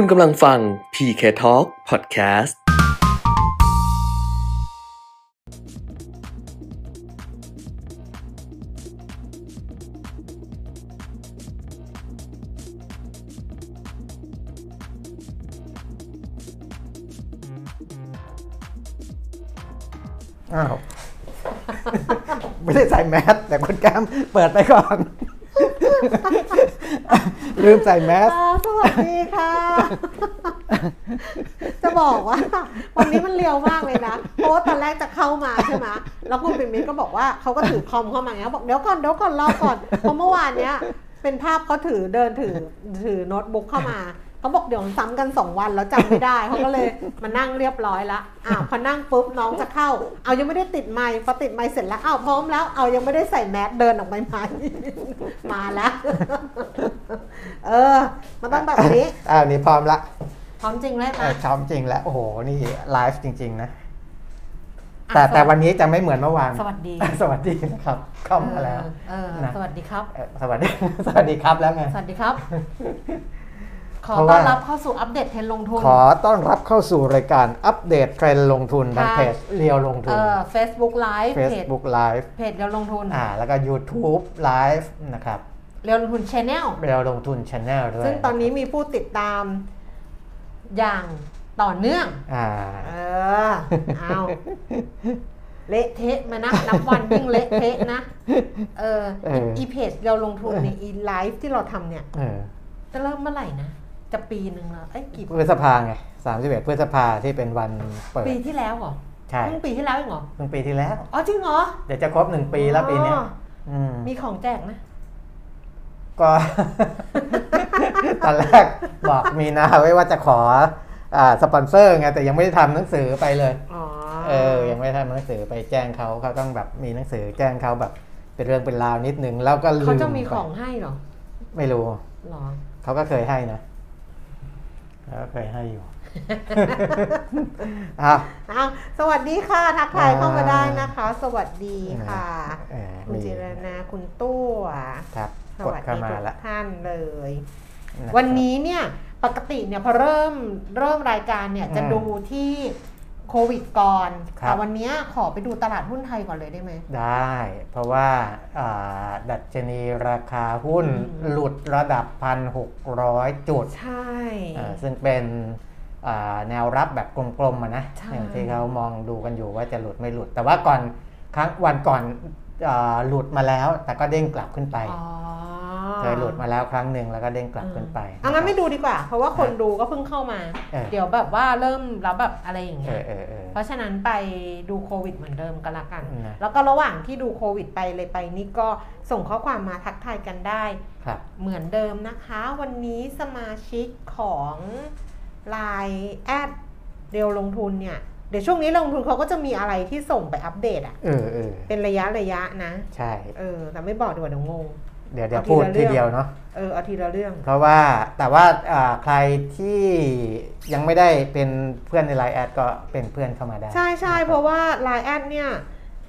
คุณกำลังฟัง PK Talk Podcast อ้าว ไม่ได้ใส่แมสแต่คุณแก้มเปิดไปก่อน ลืมใส่แมสอ่าสวัสดีค่ะ จะบอกว่า วันนี้มันเร็วมากเลยนะ เพราะว่าตอนแรกจะเข้ามาใช่ไหมแล้วคุณปิ่นมิตรก็บอกว่าเขาก็ถือคอมเข้ามาอย่างเงี้ยบอกเดี๋ยวก่อนเดี๋ยวก่อนรอก่อน เพราะเมื่อวานเนี้ย เป็นภาพเขาถือเดินถือถือโน้ตบุ๊กเข้ามาเขาบอกเดี๋ยวซ้ำกันสองวันแล้วจำไม่ได้เขาก็เลยมานั่งเรียบร้อยละอ่าวพอนั่งปุ๊บน้องจะเข้า เอายังไม่ได้ติดไมค์พอติดไมค์เสร็จแล้วอ้าวพร้อมแล้วเอายังไม่ได้ใส่แมสเดินออกไปไหมมาแล้ว เออ มันต้องแบบนี้อ่านี่พร้อมละพร้อมจริงเลยเอนะอชอมจริงแล้วโอ้โหนี่ไลฟ์จริง ๆ นะอะแต่แต่สวันนี้จะไม่เหมือนเมื่อวาน สวัสดี สวัสดีนะครับเข้ามาแล้วเออนะสวัสดีครับเออสวัสดีสวัสดีครับแล้วไง สวัสดีครับ ขอเพราะต้ว่าอนรับเข้าสู่อัปเดตเทรนด์ลงทุน ขอต้อนรับเข้าสู่รายการอัปเดตเทรนด์ลงทุนทางค่ะเพจเรียวลงทุเอนอ Facebook Live เพจ Facebook Live เพจเรียวลงทุน อ่าแล้วก็ YouTube Live นะครับ เรียวลงทุน Channel เรียวลงทุน Channel ด้วยซึ่งตอนนี้มีผู้ติดตามอย่างต่อเนื่อง อ่า เออ เอาเละเทะมานะ นับวันยิ่งเละเทะนะ เออเอออีเพจเราลงทุนในอีไลฟ์ที่เราทำเนี่ยเออจะเริ่มเมื่อไหร่นะ จะปีหนึ่งแล้วเอ้ยกี่พฤษภาไง31พฤษภาที่เป็นวันเปิด ปีที่แล้วเหรอ ใช่เพิ่งปีที่แล้วเองเหรอเพิ่งปีที่แล้ว อ๋อจริงเหรอ เดี๋ยวจะครบหนึ่งปีแล้วปีเนี้ยอ๋ออืมมีของแจกไหม ก็ตอนแรกบอกมีนาไว้ว่าจะขออ่าสปอนเซอร์ไงแต่ยังไม่ได้ทำหนังสือไปเลยอ๋อเออยังไม่ได้ทำหนังสือไปแจ้งเขาเขาต้องแบบมีหนังสือแจ้งเขาแบบเป็นเรื่องเป็นราวนิดนึงแล้วก็ลืมเขาจะมีไปของให้เหรอ ไม่รู้หรอเขาก็เคยให้นะเขาก็เคยให้อยู่อะอ้าวสวัสดีค่ะ ทักทายเข้ามาได้นะคะ สวัสดีค่ะเออคุณมีจิรนาคุณตู้อะครับ สกดวัสเข้าดีมาทุกละท่านเลยะครับวันนี้เนี่ยปกติเนี่ยพอเริ่มเริ่มรายการเนี่ยจะอืมดูที่โควิดก่อนครับแต่วันนี้ขอไปดูตลาดหุ้นไทยก่อนเลยได้ไหม ได้ เพราะว่าอ่าดัชนีราคาหุ้นอืมหลุดระดับ 1,600 จุด ใช่อ่าซึ่งเป็นอ่าแนวรับแบบกลมๆอะนะใช่อย่างที่เขามองดูกันอยู่ว่าจะหลุดไม่หลุด แต่ว่าก่อนครั้งวันก่อนอา หลุดมาแล้ว แต่ก็เด้งกลับขึ้นไปอ๋อเคยหลุดมาแล้วครั้งหนึ่งแล้วก็เด้งกลับขึ้นไปเอางั้นไม่ะครับดูดีกว่า เพราะว่าคนดูก็เพิ่งเข้ามาเออเดี๋ยวแบบว่าเริ่มแล้วแบบอะไรอย่างเอเงี้อยเออเออเพราะฉะนั้นไปดูโควิดเหมือนเดิมก็แล้วกันนะแล้วก็ระหว่างที่ดูโควิดไปเลยไปนี่ก็ส่งข้อความมาทักทายกันได้ครับเหมือนเดิมนะคะ วันนี้สมาชิกของ Line แอดเรียวลงทุนเนี่ย เดี๋ยวช่วงนี้ลงทุนเขาก็จะมีอะไรที่ส่งไปอัปเดตอะเออเออเป็นระยะระยะนะ ใช่ เออ แต่ไม่บอกดีกว่าเดี๋ยวงง เดี๋ยวเดี๋ยวเอาทีพูดละเรื่ทีองเดียวเนาะ เออเอาทีละเรื่อง เพราะว่าแต่ว่าอ่าใครที่ยังไม่ได้เป็นเพื่อนในไลน์แอดก็เป็นเพื่อนเข้ามาได้ ใช่ใช่นคบเพราะว่า Line แอดเนี่ย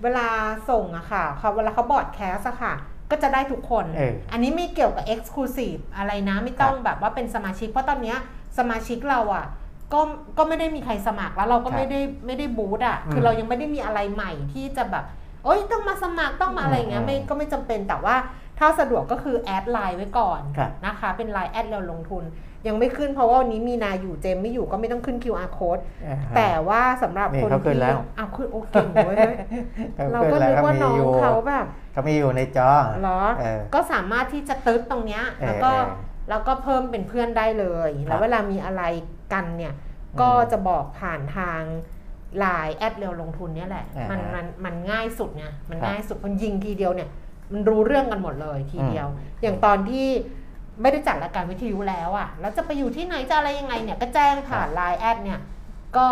เวลาส่งอะค่ะเขาเวลาเขา broadcast อะค่ะ ก็จะได้ทุกคนเอออันนี้ไม่เกี่ยวกับ Exclusive อะไรนะ ไม่ต้องแบบว่าเป็นสมาชิก เพราะตอนเนี้ยสมาชิกเราอะ ก็ก็ไม่ได้มีใครสมัครแล้วเราก็ครับไม่ได้ไม่ได้ boost อะอืมคือเรายังไม่ได้มีอะไรใหม่ที่จะแบบโอ๊ยต้องมาสมัครต้องมาอะไรอย่างเงี้ยอืมไม่ก็ไม่จำเป็นแต่ว่าถ้าสะดวกก็คือแอดไลน์ไว้ก่อนครับนะคะ เป็นไลน์แอดเราลงทุน ยังไม่ขึ้นเพราะว่าวันนี้มีนาอยู่เจมไม่อยู่ก็ไม่ต้องขึ้น QR code อ่าฮะแต่ว่าสำหรับนี่คนเขาขึ้นที่แล้วอ้าวขึ้นโอเก่งเว้ยเขาเราขึ้ก็นแล้วนึกว่ามีน้องอยู่เขาแบบเขามีอยู่ในจอเหรอเออก็สามารถที่จะตึ๊ดตรงเนี้ยเออแล้วก็เออ แล้วก็เพิ่มเป็นเพื่อนได้เลยครับแล้วเวลามีอะไรกันเนี่ยอืมก็จะบอกผ่านทางไลน์แอดเรียวลงทุนเนี่ยแหละอ่ามัมันมันมันง่ายสุดไงมันครับง่ายสุดมันยิงทีเดียวเนี่ยมันรู้เรื่องกันหมดเลยทีเดียวอืมอย่างตอนที่ไม่ได้จัดรายการวิทยุแล้วอะแล้วจะไปอยู่ที่ไหนจะอะไรยังไงเนี่ยก็แจ้งผ่านไลน์แอดเนี่ยก็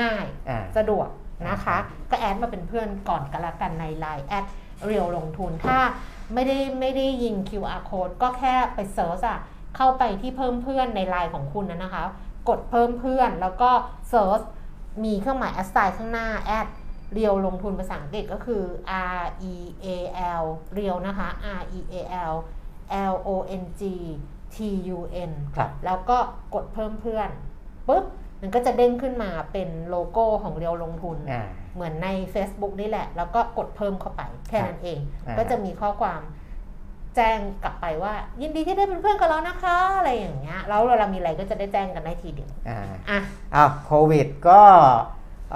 ง่ายอ่าสะดวกนะคะ ก็แอดมาเป็นเพื่อนก่อนกันละกันใน Line แอดเรียวลงทุนถ้าไม่ได้ไม่ได้ยิง QR code ก็แค่ไป search อะ เข้าไปที่เพิ่มเพื่อนใน Line ของคุณนะนะคะ กดเพิ่มเพื่อนแล้วก็ search มีเครื่องหมาย at sign ข้างหน้าแอดเรียวลงทุนภาษาอังกฤษก็คือ R E A L เรียวนะคะ R E A L L O N G T U N ครับแล้วก็กดเพิ่มเพื่อนปุ๊บมันก็จะเด้งขึ้นมาเป็นโลโก้ของเรียวลงทุนอ่าเหมือนใน Facebook นี่แหละ แล้วก็กดเพิ่มเข้าไปแค่นั้นเองอ่าก็จะมีข้อความ แจ้งกลับไปว่า ยินดีที่ได้เป็นเพื่อนกับเรานะคะอะไรอย่างเงี้ยแล้วเวลามีอะไรก็จะได้แจ้งกันได้ทีเดียวอ่าอะอ้าวโควิดก็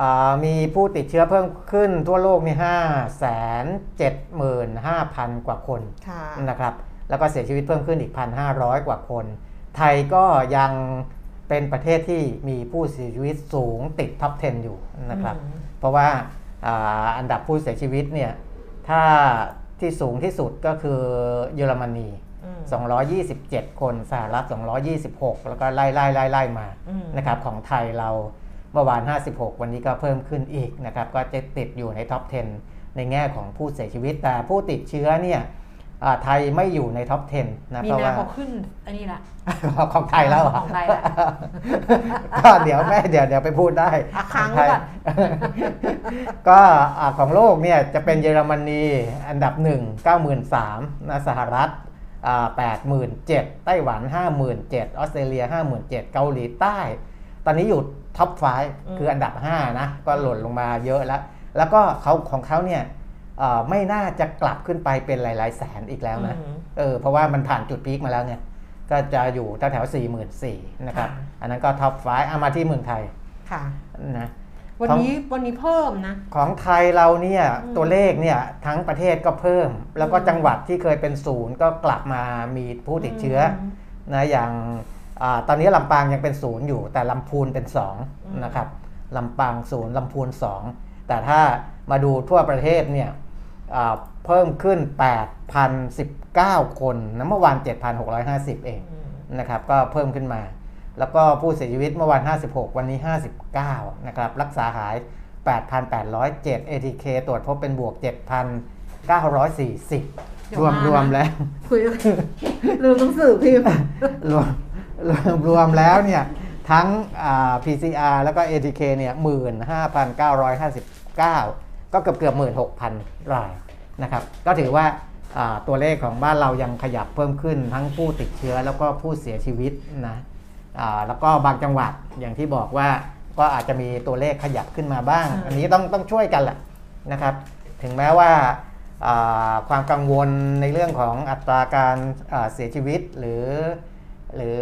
อ่ามีผู้ติดเชื้อเพิ่มขึ้นทั่วโลกนี่ห้าแสนเจ็ดหมื่นห้าพันกว่าคนค่ะนะครับแล้วก็เสียชีวิตเพิ่มขึ้นอีก1,500กว่าคน ไทยก็ยังเป็นประเทศที่มีผู้เสียชีวิตสูงติดท็อป 10 อยู่นะครับอืมเพราะว่าอาอันดับผู้เสียชีวิตเนี่ยถ้า ที่สูงที่สุดก็คือเยอรมนีอืม227 คนสหรัฐ 226 แล้วก็ไล่ไล่ไล่ไล่มาอืมนะครับของไทยเราเมื่อวาน 56 วันนี้ก็เพิ่มขึ้นอีกนะครับก็จะติดอยู่ใน top 10 ในแง่ของผู้เสียชีวิตแต่ผู้ติดเชื้อเนี่ยอ่า ไทยไม่อยู่ใน top 10 นะมีเพราะนาว่าเขาขึ้นอันนี้ละของไทยแล้วเหรของไทยละก็เดี๋ยวแม่เดี๋ยวเดี๋ยวไปพูดได้อะค้างไว้ก่อนก็อ่าของโลกเนี่ยจะเป็นเยอรมนีอันดับ 1 93,000นะสหรัฐอ่า87,000ไต้หวัน 57,000ออสเตรเลีย 57,000เกาหลีใต้ ตอนนี้อยู่ top อืม5คืออันดับ 5 นะ ก็หล่นลงมาเยอะแล้ว แล้วก็เขาของเขาเนี่ยเอ่อ ไม่น่าจะกลับขึ้นไปเป็นหลาย ๆ แสนอีกแล้วนะอืมเออเพราะว่ามันผ่านจุด peak มาแล้วเนี่ย ก็จะอยู่แถวแถวสี่หมื่นสี่นะครับค่ะอันนั้นก็ top five เอามาที่เมืองไทยค่ะนะวันนี้วันนี้เพิ่มนะ ของไทยเราเนี่ยอืมตัวเลขเนี่ยทั้งประเทศก็เพิ่ม แล้วก็อืมจังหวัดที่เคยเป็นศูนย์ก็กลับมามีผู้ติดเชื้ออนะอย่างอาตอนนี้ลำปางยังเป็นศูนย์อยู่ แต่ลำพูนเป็น2นะครับลำปางศูนย์ลำพูน2แต่ถ้ามาดูทั่วประเทศเนี่ยอ่า เพิ่มขึ้น 8,019 คนนะเมื่อวาน 7,650 เองอืมนะครับก็เพิ่มขึ้นมา แล้วก็ผู้เสียชีวิตเมื่อวัน56 วันนี้ 59 นะครับ รักษาหาย 8,807 ATK ตรวจพบเป็นบวก 7,940 รวมรวมแล้วคุยลืมหนังสือพิมพ์รวมรวมรวมแล้วเนี่ย ทั้งอ่า PCR แล้วก็ ATK เนี่ย 15,959 ก็เกือบเกือบ16,000รายนะครับ ก็ถือว่าอ่าตัวเลขของบ้านเรายังขยับเพิ่มขึ้นทั้งผู้ติดเชื้อแล้วก็ผู้เสียชีวิตนะอ่าแล้วก็บางจังหวัดอย่างที่บอกว่าก็อาจจะมีตัวเลขขยับขึ้นมาบ้างอืมอันนี้ต้องต้องช่วยกันแหละนะครับ ถึงแม้ว่าอ่าความกังวลในเรื่องของอัตราการอ่าเสียชีวิตหรือ หรือ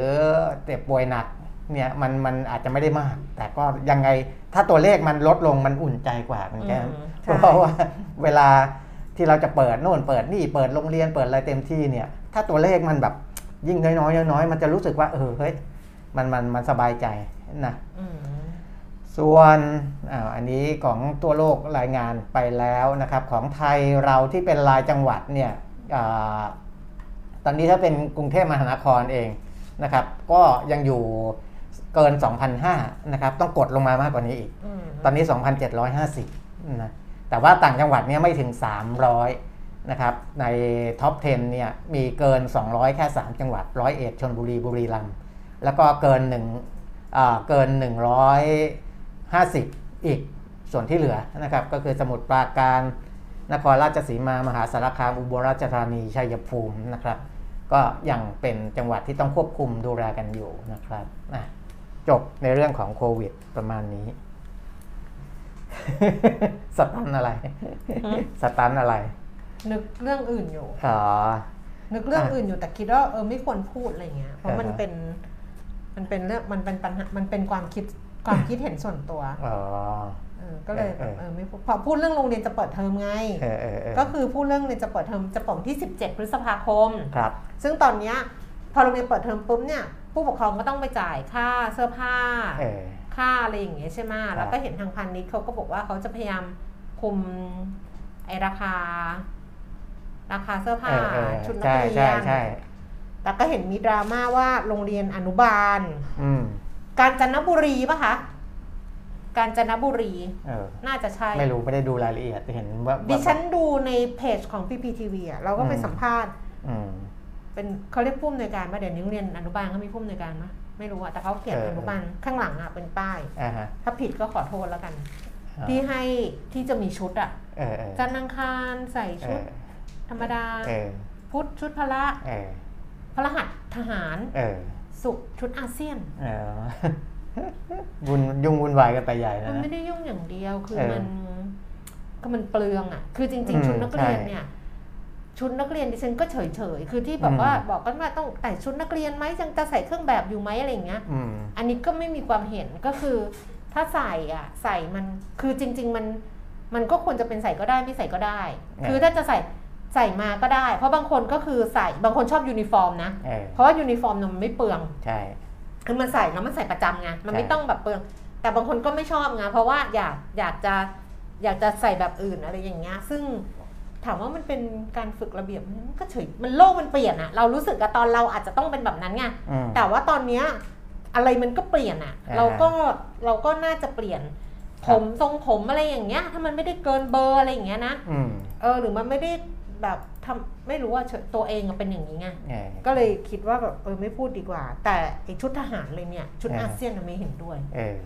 เจ็บป่วยหนักเนี่ยมันมันอาจจะไม่ได้มาก แต่ก็ยังไงถ้าตัวเลขมันลดลงมันอุ่นใจกว่าคุณแก้มอืมใช่ เพราะว่าเวลาที่เราจะเปิดโน่นเปิดนี่เปิดโรงเรียนเปิดอะไรเต็มที่เนี่ย ถ้าตัวเลขมันแบบยิ่งน้อยๆน้อยๆมันจะรู้สึกว่าเออเฮ้ยมันมันมันสบายใจนะอืมส่วนอาอันนี้ของตัวโลกรายงานไปแล้วนะครับ ของไทยเราที่เป็นรายจังหวัดเนี่ยอาตอนนี้ถ้าเป็นกรุงเทพมหานครเองนะครับ ก็ยังอยู่เกิน 2,500นะครับ ต้องกดลงมามากกว่านี้อีกอืมตอนนี้ 2,750นะ แต่ว่าต่างจังหวัดเนี่ยไม่ถึง 300 นะครับ ในท็อป 10 เนี่ยมีเกิน 200 แค่ 3 จังหวัดร้อยเอ็ดชนบุรีบุรีรัมย์แล้วก็เกินหนึ่งอ่าเกิน 150 อีกส่วนที่เหลือนะครับ ก็คือสมุทรปราการนครราชสีมามหาสารคามอุบลราชธานีชัยภูมินะครับ ก็ยังเป็นจังหวัดที่ต้องควบคุมดูแลกันอยู่นะครับจบในเรื่องของโควิดประมาณนี้ สตันอะไร สตันอะไร นึกเรื่องอื่นอยู่อ๋อนึกเรื่องอะอื่นอยู่แต่คิดว่าเออไม่ควรพูดอะไรเงี้ยเพราะมันอ่าฮะเป็นมันเป็นเรื่องมันเป็นปัญหามันเป็นความคิดความคิดเห็นส่วนตัวอ๋อเออก็เลยแบบเออเออไม่พูดพอพูดเรื่องโรงเรียนจะเปิดเทอมไงเออเออเออก็คือพูดเรื่องเรียนจะเปิดเทอมจะเปิดวันที่ 17 พฤษภาคมครับ ซึ่งตอนเนี้ยพอโรงเรียนเปิดเทอมปุ๊บเนี่ยผู้ปกครองก็ต้องไปจ่ายค่าเสื้อผ้าเออ ค่าอะไรอย่างเงี้ยใช่ไหมแล้วก็เห็นทางพันนิดเขาก็บอกว่าเขาจะพยายามคุมไอราคา ราคาเสื้อผ้าเออเออชุดนักใช่เรีใช่ยนใช่แต่ก็เห็นมีดราม่าว่าโรงเรียนอนุบาลอืมกาญจนบุรีปะคะกาญจนบุรีเออน่าจะใช่ ไม่รู้ ไม่ได้ดูรายละเอียดแต่เห็นว่าดิฉันดูในเพจของ PPTV อะเราก็ไปอืมสัมภาษณ์อืมเป็นเขาเรียกผู้อำนวยการมาเดี๋ยวนี้โรงเรียนอนุบาลเขามีผู้อำนวยการมะ ไม่รู้อะแต่เขาเขียนเอออนุบาลข้างหลังอะเป็นป้ายอ่าฮะถ้าผิดก็ขอโทษแล้วกันอ่าที่ให้ที่จะมีชุดอะเออเออจันทร์อังคารใส่เอชุดอธรรมดาเออพุธชุดพละเออพระรหัสทหารเออสุขชุดอาเซียนเออวุ่นยุ่งวุ่นวายกันไปใหญ่มัแล้วนนะไม่ได้ยุ่งอย่างเดียวคือเออมันก็มันเปลืองอะ คือจริงอืมๆชุดนักเรียนใช่เนี่ย ชุดนักเรียนดิฉันก็เฉยๆคือที่แบบอืมว่าบอกกันว่าต้องแต่ชุดนักเรียนไหมยังจะใส่เครื่องแบบอยู่ไหมอะไรอย่างเงี้ยอืมอันนี้ก็ไม่มีความเห็นก็คือ ถ้าใส่อะใส่มันคือจริง ๆ มันมันก็ควรจะเป็นใส่ก็ได้ไม่ใส่ก็ได้เออคือถ้าจะใส่ใส่มาก็ได้ เพราะบางคนก็คือใส่บางคนชอบยูนิฟอร์มนะเออเพราะว่ายูนิฟอร์มเนี่ยมันไม่เปลืองใช่คือมันใส่แล้วมันใส่ประจำไงมันไม่ใช่ต้องแบบเปลืองแต่บางคนก็ไม่ชอบไงเพราะว่าอยากอยากจะอยากจะใส่แบบอื่นอะไรอย่างเงี้ย ซึ่ง ถามว่ามันเป็นการฝึกระเบียบมันก็เฉยมันโลกมันเปลี่ยนอะเรารู้สึกกับตอนเราอาจจะต้องเป็นแบบนั้นไงอืมแต่ว่าตอนเนี้ยอะไรมันก็เปลี่ยนอะอ่าฮะเราก็เราก็น่าจะเปลี่ยน ผมทรงผมอะไรอย่างเงี้ย ถ้ามันไม่ได้เกินเบอร์อะไรอย่างเงี้ยนะอืมเออหรือมันไม่ได้แบบทำไม่รู้ว่าเฉยตัวเองอะเป็นอย่างนี้ไงเออก็เลยคิดว่าแบบเออไม่พูดดีกว่า แต่ไอชุดทหารเลยเนี่ย ชุดอ่าอาเซียนน่ะไม่เห็นด้วยเออ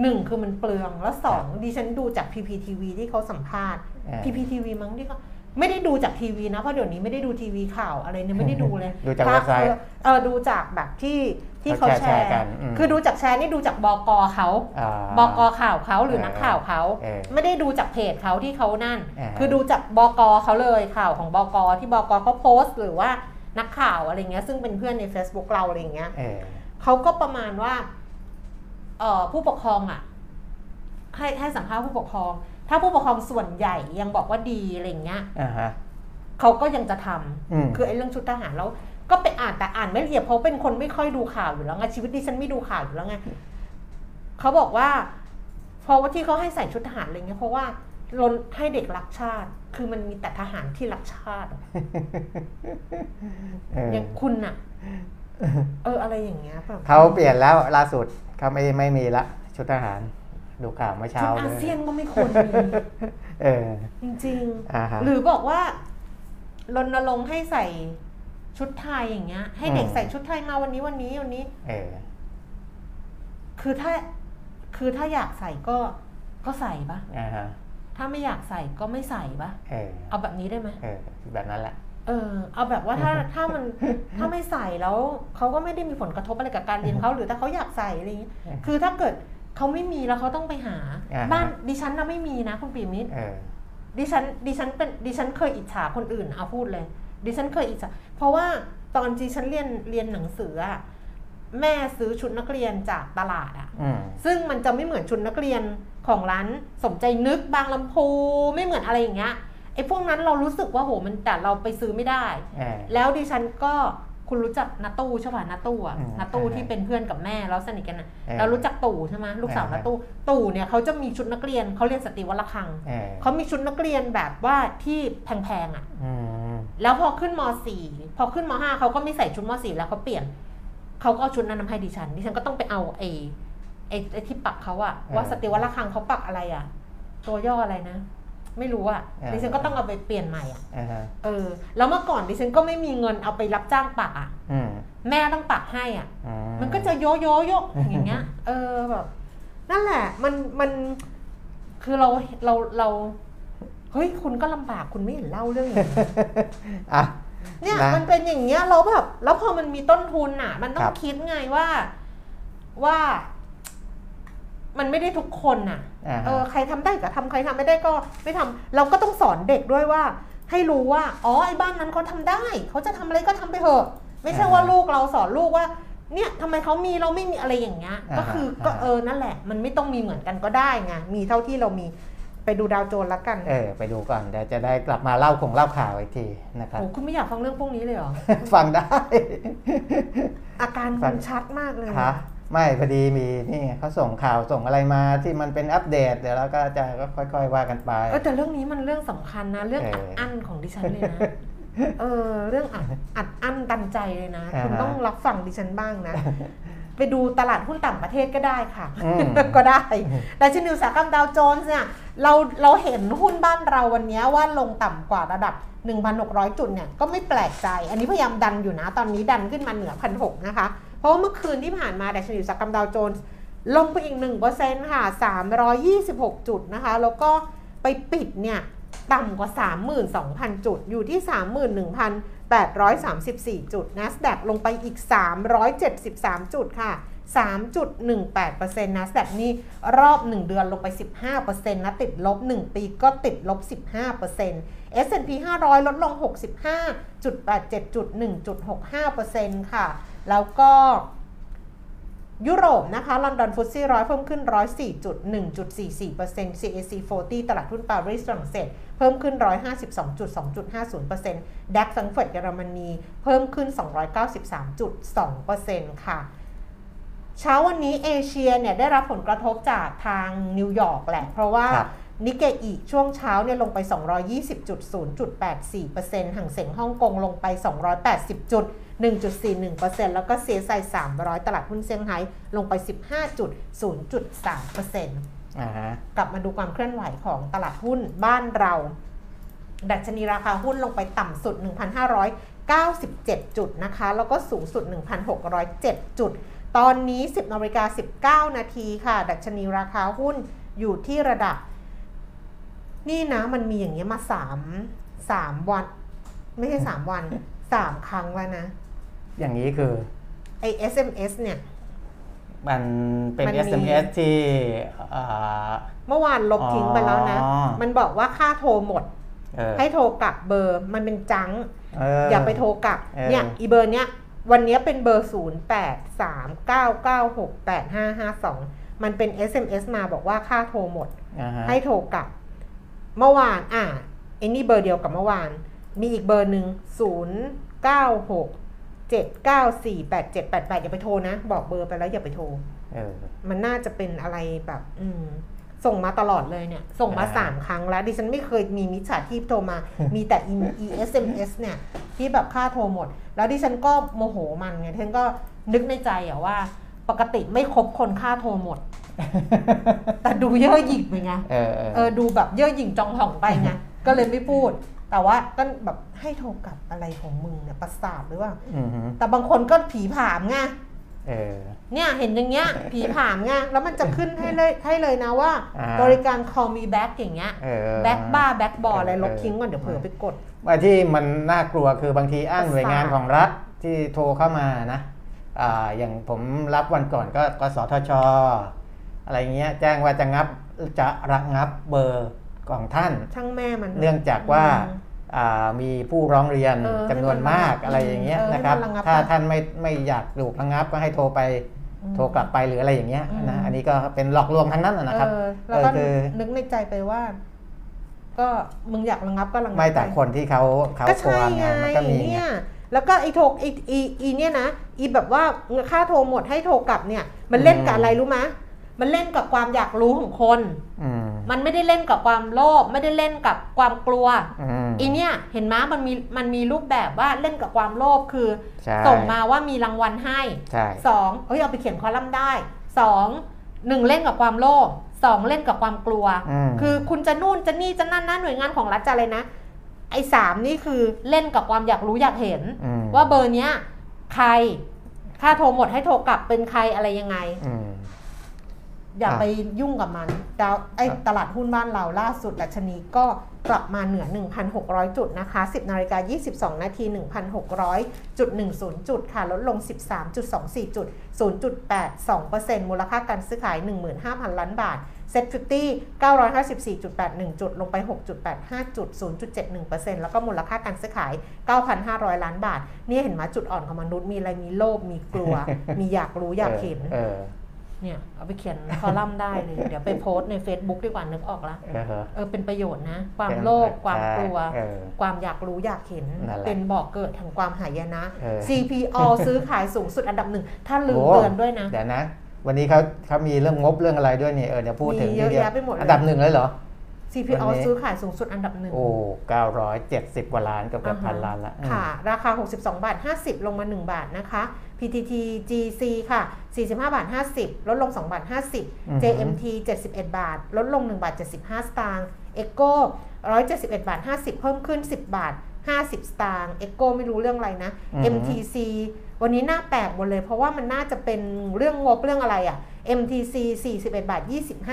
หนึ่งคือมันเปลืองแล้วสองดิฉันดูจาก PPTV ที่เขาสัมภาษณ์ อ่า PPTV มั้งที่เขาไม่ได้ดูจากทีวีนะเพราะเดี๋ยวนี้ไม่ได้ดูทีวีข่าวอะไรเนี่ยไม่ได้ดูเลยดูจากพระเว็บไซต์ออเออดูจากแบบที่ที่เขาเขาแชแชร์ร์กันอืมคือดูจากแชร์นี่ดูจากบกเขาอ่าบกข่าวเขาหรือเออนักข่าวเขาเออไม่ได้ดูจากเพจเขาที่เขานั่นอ่าคือดูจากบกเขาเลยข่าวของบกที่บกเขาโพสต์ หรือว่านักข่าวอะไรเงี้ยซึ่งเป็นเพื่อนใน Facebook เราอะไรเงี้ยเออเขาก็ประมาณว่าเอ่อผู้ปกครองอะให้ให้สัมภาษณ์ผู้ปกครอง ถ้าผู้ปกครองส่วนใหญ่ยังบอกว่าดีอะไรเงี้ยอ่าฮะเขาก็ยังจะทำอืมคือไอ้เรื่องชุดทหารแล้วก็ไปอ่านแต่อ่านไม่ละเอียดเพราะเป็นคนไม่ค่อยดูข่าวอยู่แล้วไงชีวิตดิฉันไม่ดูข่าวอยู่แล้วไงเขาบอกว่าเพราะว่าที่เขาให้ใส่ชุดทหารอะไรเงี้ยเพราะว่าลนให้เด็กรักชาติ คือมันมีแต่ทหารที่รักชาติเอออย่างคุณน่ะ เอออะไรอย่างเงี้ยแบบเขาเปลี่ยนแล้วล่าสุดเขาไม่ไม่มีละ ชุดทหาร ดูข่าวเมื่อชุเช้าดเลอายเซียนก็ไม่ควรมีเออจริงอ่าฮะๆหรือบอกว่ารณรงค์ให้ใส่ชุดไทยอย่างเงี้ย ให้เด็กอืมใส่ชุดไทยมาวันนี้วันนี้วันนี้ เออ คือถ้าคือถ้าอยากใส่ก็ก็ใส่ปะอ่าฮะถ้าไม่อยากใส่ก็ไม่ใส่ปะเออเอาแบบนี้ได้ไหมเออแบบนั้นแหละเออเอาแบบว่าถ้าถ้ามันถ้าไม่ใส่แล้วเขาก็ไม่ได้มีผลกระทบอะไรกับการเรียนเขาหรือถ้าเขาอยากใส่อะไรอย่างเงี้ยอืมคือถ้าเกิด เขาไม่มีแล้วเขาต้องไปหาอ่าฮะบ้านดิฉันน่ะไม่มีนะ คุณปีมิตรเออดิฉันดิฉันเป็นดิฉันเคยอิจฉาคนอื่นเอาพูดเลย ดิฉันเคยอิจฉาเพราะว่าตอนที่ฉันเรียนเรียนหนังสืออะแม่ซื้อชุดนักเรียนจากตลาดอะอืมซึ่งมันจะไม่เหมือนชุดนักเรียนของร้านสมใจนึกบางลำพูไม่เหมือนอะไรอย่างเงี้ยไอ้พวกนั้นเรารู้สึกว่าโหมันแต่เราไปซื้อไม่ได้เออแล้วดิฉันก็ คุณรู้จักนาตู้ใช่ป่ะนาตู้อะอืมนาตู้อ่าที่เป็นเพื่อนกับแม่แล้วสนิทกันนะเออเรารู้จักตู่ใช่ไหมลูกสาวอ่านาตู้ ตู่เนี่ยเขาจะมีชุดนักเรียนเขาเรียนสตรีวัลคังเออเขามีชุดนักเรียนแบบว่าที่แพงๆอะ่ะอืมแล้วพอขึ้นม .4 พอขึ้นม .5 เขาก็ไม่ใส่ชุดม .4 แล้วเขาเปลี่ยนเขาก็เอาชุดนั้นมาให้ดิฉันดิฉันก็ต้องไปเอาไอ้ไอ้ไอ้ที่ปักเขาอะว่าสติวัลคังเขาปักอะไรอะตัวย่ออะไรนะ ไม่รู้อะดิฉันก็ต้องเอาไปเปลี่ยนใหม่อะอ่าฮะเออ แล้วเมื่อก่อนดิฉันก็ไม่มีเงินเอาไปรับจ้างปักอะอืมแม่ต้องปักให้อะ อื มันก็จะโยโยโยอย่างเงี้ย เออแบบนั่นแหละ มันมันคือเราเราเราเฮ้ยคุณก็ลำบากคุณไม่เห็นเล่าเรื่องอย่างนี้ อะ เนี่ยนะมันเป็นอย่างเงี้ยเราแบบแล้วพอมันมีต้นทุนอะ มันต้อคงรับ คิดไงว่าว่า มันไม่ได้ทุกคนน่ะอ่าฮะเออใครทำได้ก็ทำใครทำไม่ได้ก็ไม่ทำเราก็ต้องสอนเด็กด้วยว่า ให้รู้ว่าอ๋อไอ้บ้านนั้นเขาทำได้เขาจะทำอะไรก็ทำไปเถอะ ไม่ใช่ว่าลูกเราสอนลูกว่า เนี่ยทำไมเขามีเราไม่มีอะไรอย่างเงี้ยก็คือก็เออนั่นแหละ มันไม่ต้องมีเหมือนกันก็ได้ไงมีเท่าที่เรามีไปดูดาวโจรละกัน เออ ไปดูก่อน เดี๋ยวจะได้กลับมาเล่าคงเล่าข่าวอีกทีนะครับโอ้คุณไม่อยากฟังเรื่องพวกนี้เลยเหรอ ฟังได้ อาการฟัคุงณชัดมากเลยฮะ ไม่พอดีมีนี่ไงเขาส่งข่าวส่งอะไรมาที่มันเป็นอัปเดตเดี๋ยวเราก็จะก็ค่อย ๆ ว่ากันไปเออแต่เรื่องนี้มันเรื่องสำคัญนะ เรื่องเอออัดอั้นของดิฉันเลยนะเออเรื่องอัดอัดอั้นตันใจเลยนะอ่าฮะคุณต้องรับฟังดิฉันบ้างนะ ไปดูตลาดหุ้นต่างประเทศก็ได้ค่ะอืมก็ได้ดัชนีอุตสาหกรรมดาวโจนส์เนี่ยเราเราเห็นหุ้นบ้านเราวันนี้ว่าลงต่ำกว่าระดับ 1,600 จุดเนี่ยก็ไม่แปลกใจ อันนี้พยายามดันอยู่นะ ตอนนี้ดันขึ้นมาเหนือพันหนะคะ เพราะว่าเมื่อคืนที่ผ่านมาดัชนีอุตสาหกรรมดาวโจนส์ลงไปอีก 1%ค่ะ 326 จุดนะคะ แล้วก็ไปปิดเนี่ยต่ำกว่า 32,000 จุด อยู่ที่ 31,834 จุด NASDAQ ลงไปอีก 373 จุดค่ะ 3.18% NASDAQ นี่รอบ 1 เดือนลงไป 15%นะ ติดลบ 1 ปีก็ติดลบ 15% S&P 500 ลดลง 65.87จุด1.65%ค่ะ แล้วก็ยุโรปนะคะ ลอนดอนฟุตซี่ร้อยเพิ่มขึ้น 104.1.44% CAC 40 ตลาดหุ้นปารีสฝรั่งเศส เพิ่มขึ้น 152.2.50%ดัคสังเฟิร์ตเยอรมนี เพิ่มขึ้น 293.2%ค่ะ เช้าวันนี้เอเชียเนี่ยได้รับผลกระทบจากทางนิวยอร์กแหละ เพราะว่าครับนิเกอีช่วงเช้าเนี่ยลงไป 220.0.84%ห่างเสงฮ่องกงลงไป 280จุด 1.41%แล้วก็เซียไซ300 ตลาดหุ้นเซี่ยงไฮ้ลงไป 15.0.3%อ่าฮะกลับมาดูความเคลื่อนไหวของตลาดหุ้นบ้านเรา ดัชนีราคาหุ้นลงไปต่ำสุด 1,597 จุดนะคะ แล้วก็สูงสุด 1,607 จุด ตอนนี้ 10นาฬิกา19 นาทีค่ะ ดัชนีราคาหุ้นอยู่ที่ระดับ นี่นะมันมีอย่างเงี้ยมา 3 3 วัน ไม่ใช่ 3 วัน 3 ครั้งแล้วนะ อย่างนี้คือไอ SMS เนี่ยมันเป็น มันมี SMS ที่อ่าเมื่อวานลบทิ้งไปแล้วนะ อ๋อ มันบอกว่าค่าโทรหมด เออให้โทรกลับเบอร์มันเป็นจังเอออย่าไปโทรกลับ เออ เนี่ยอีเบอร์เนี้ยวันเนี้ยเป็นเบอร์ 0 8 3 9 9 6 8 5 5 2 มันเป็น SMS มาบอกว่าค่าโทรหมด อ่าฮะให้โทรกลับ เมื่อวาน อะไอ้นี่เบอร์เดียวกับเมื่อวาน มีอีกเบอร์หนึ่ง0 9 6 7 9 4 8 7 8 8 อย่าไปโทรนะ บอกเบอร์ไปแล้วอย่าไปโทรเออมันน่าจะเป็นอะไรแบบอืมส่งมาตลอดเลยเนี่ย ส่งมาอ่าสามครั้งแล้ว ดิฉันไม่เคยมีมิจฉาชีพโทรมา มีแต่ e SMS เนี่ย ที่แบบค่าโทรหมด แล้วดิฉันก็โมโหมันไงดิฉันก็นึกในใจอะว่า ปกติไม่ครบคนค่าโทรหมด แต่ดูเย่อหยิ่งไปไงเออเออเออดูแบบเย่อหยิ่งจองห่องไปไงก็เลยไม่พูด แต่ว่าก็แบบให้โทรกลับอะไรของมึงเนี่ยประสาทหรือว่าอือฮึแต่บางคนก็ผีผามไงเออเนี่ยเห็นอย่างเงี้ยผีผามไงแล้วมันจะขึ้นให้เลยให้เลยนะว่าอ่าบริการ call me back อย่างเงี้ยเออ back บ้า back บออะไรเออลบทิ้งก่อนเดี๋ยวเผลอไปกดว่าที่มันน่ากลัวคือบางทีอ้างประสาทหน่วยงานของรัฐที่โทรเข้ามานะอ่าอย่างผมรับวันก่อนก็กสทช อะไรเงี้ยแจ้งว่าจะงับจะระงับเบอร์ ของท่าน ช่างแม่มันเนื่องจากว่าอืมอ่ามีผู้ร้องเรียนเออจำนวนมากให้มันระงับอะไรอย่างเงี้ยเออนะครับให้มันระงับถ้าไปท่านไม่ไม่อยากถูกระงับก็ให้โทรไปอืมโทรกลับไปหรืออะไรอย่างเงี้ยอืมนะอันนี้ก็เป็นหลอกลวงทั้งนั้นนะนะครับเออแล้วก็เออคือนึกในใจไปว่า ก็มึงอยากระงับก็ระงับไม่แต่ปคนที่เขาเขาก็โทรใช่ไงงานมันก็มีไงเนี่ยแล้วก็ไอ้โทรไอ้อีอีเนี่ยนะอีแบบว่าค่าโทรหมดให้โทรกลับเนี่ย มันเล่นกับอะไรรู้ไหม มันเล่นกับความอยากรู้ของคนอืมมันไม่ได้เล่นกับความโลภไม่ได้เล่นกับความกลัวอืมอีเนี่ยเห็นไหมมันมีมันมีรูปแบบว่าเล่นกับความโลภคือใช่ส่งมาว่ามีรางวัลให้ใช่สองเฮ้ยเอาไปเขียนคอลัมน์ได้สองหนึ่งเล่นกับความโลภสองเล่นกับความกลัวอืมคือคุณจะนู่นจะนี่จะนั่นนะหน่วยงานของรัฐจะอะไรนะ ไอ้สามนี่คือเล่นกับความอยากรู้อยากเห็นมว่าเบอร์เนี้ย ใครค่าโทรหมดให้โทรกลับเป็นใครอะไรยังไง อืมอย่าอะไปยุ่งกับมันดาวไอ้ครับตลาดหุ้นบ้านเราล่าสุดดัชนีก็กลับมาเหนือ 1,600 จุดนะคะ 10นาฬิกา22 นาที 1,600จุด10 จุดค่ะ ลดลง 13.24 จุด 0.82%มูลค่าการซื้อขาย 15,000 ล้านบาทเซ็ตฟิ954.81 จุด ลงไป 6.85 จุด 0.71%แล้วก็มูลค่าการซื้อขาย 9,500 ล้านบาท นี่เห็นไหมจุดอ่อนของมนุษย์มีอะไรมีโลภมีกลัว มีอยากรู้อยากเห็น เออเนี่ยเอาไปเขียนคอลัมน์ได้เลย เดี๋ยวไปโพสต์ใน Facebook ดีกว่านึกออกละเออเออเออเป็นประโยชน์นะ ความเป็นโลภความกลัวเออความอยากรู้อยากเห็นนั่นแหละเป็นบอกเกิดแห่งความหายนะเออ CPO ซื้อขายสูงสุดอันดับหนึ่ง ถ้าลืมโอ้เตือนด้วยนะเดี๋ยวนะ วันนี้เขาเขามีเรื่องงบเรื่องอะไรด้วยนี่เออเดี๋ยวพูดถึงมีเยอะทีดีวแยะไปหมดเลยอันดับหนึ่งเลยเหรอ CPO วันนี้ซื้อขายสูงสุดอันดับหนึ่งโอ้เก้าร้อยเจ็ดสิบกว่าล้านเกับเกือบพันอ่าฮะล้านละอืมค่ะ ราคา 62 บาท 50 ลงมา 1 บาทนะคะ PTT GC ค่ะ 45 บาท 50 ลดลง 2 บาท 50 JMT 71 บาท ลดลง 1 บาท 75 สตางค์ Echo 171 บาท 50 เพิ่มขึ้น 10 บาท 50 สตางค์เอ o ไม่รู้เรื่องอะไรนะอืม MTC วันนี้น่าแปลกหมดเลย เพราะว่ามันน่าจะเป็นเรื่องงบเรื่องอะไรอะ่ะ MTC 41 บาท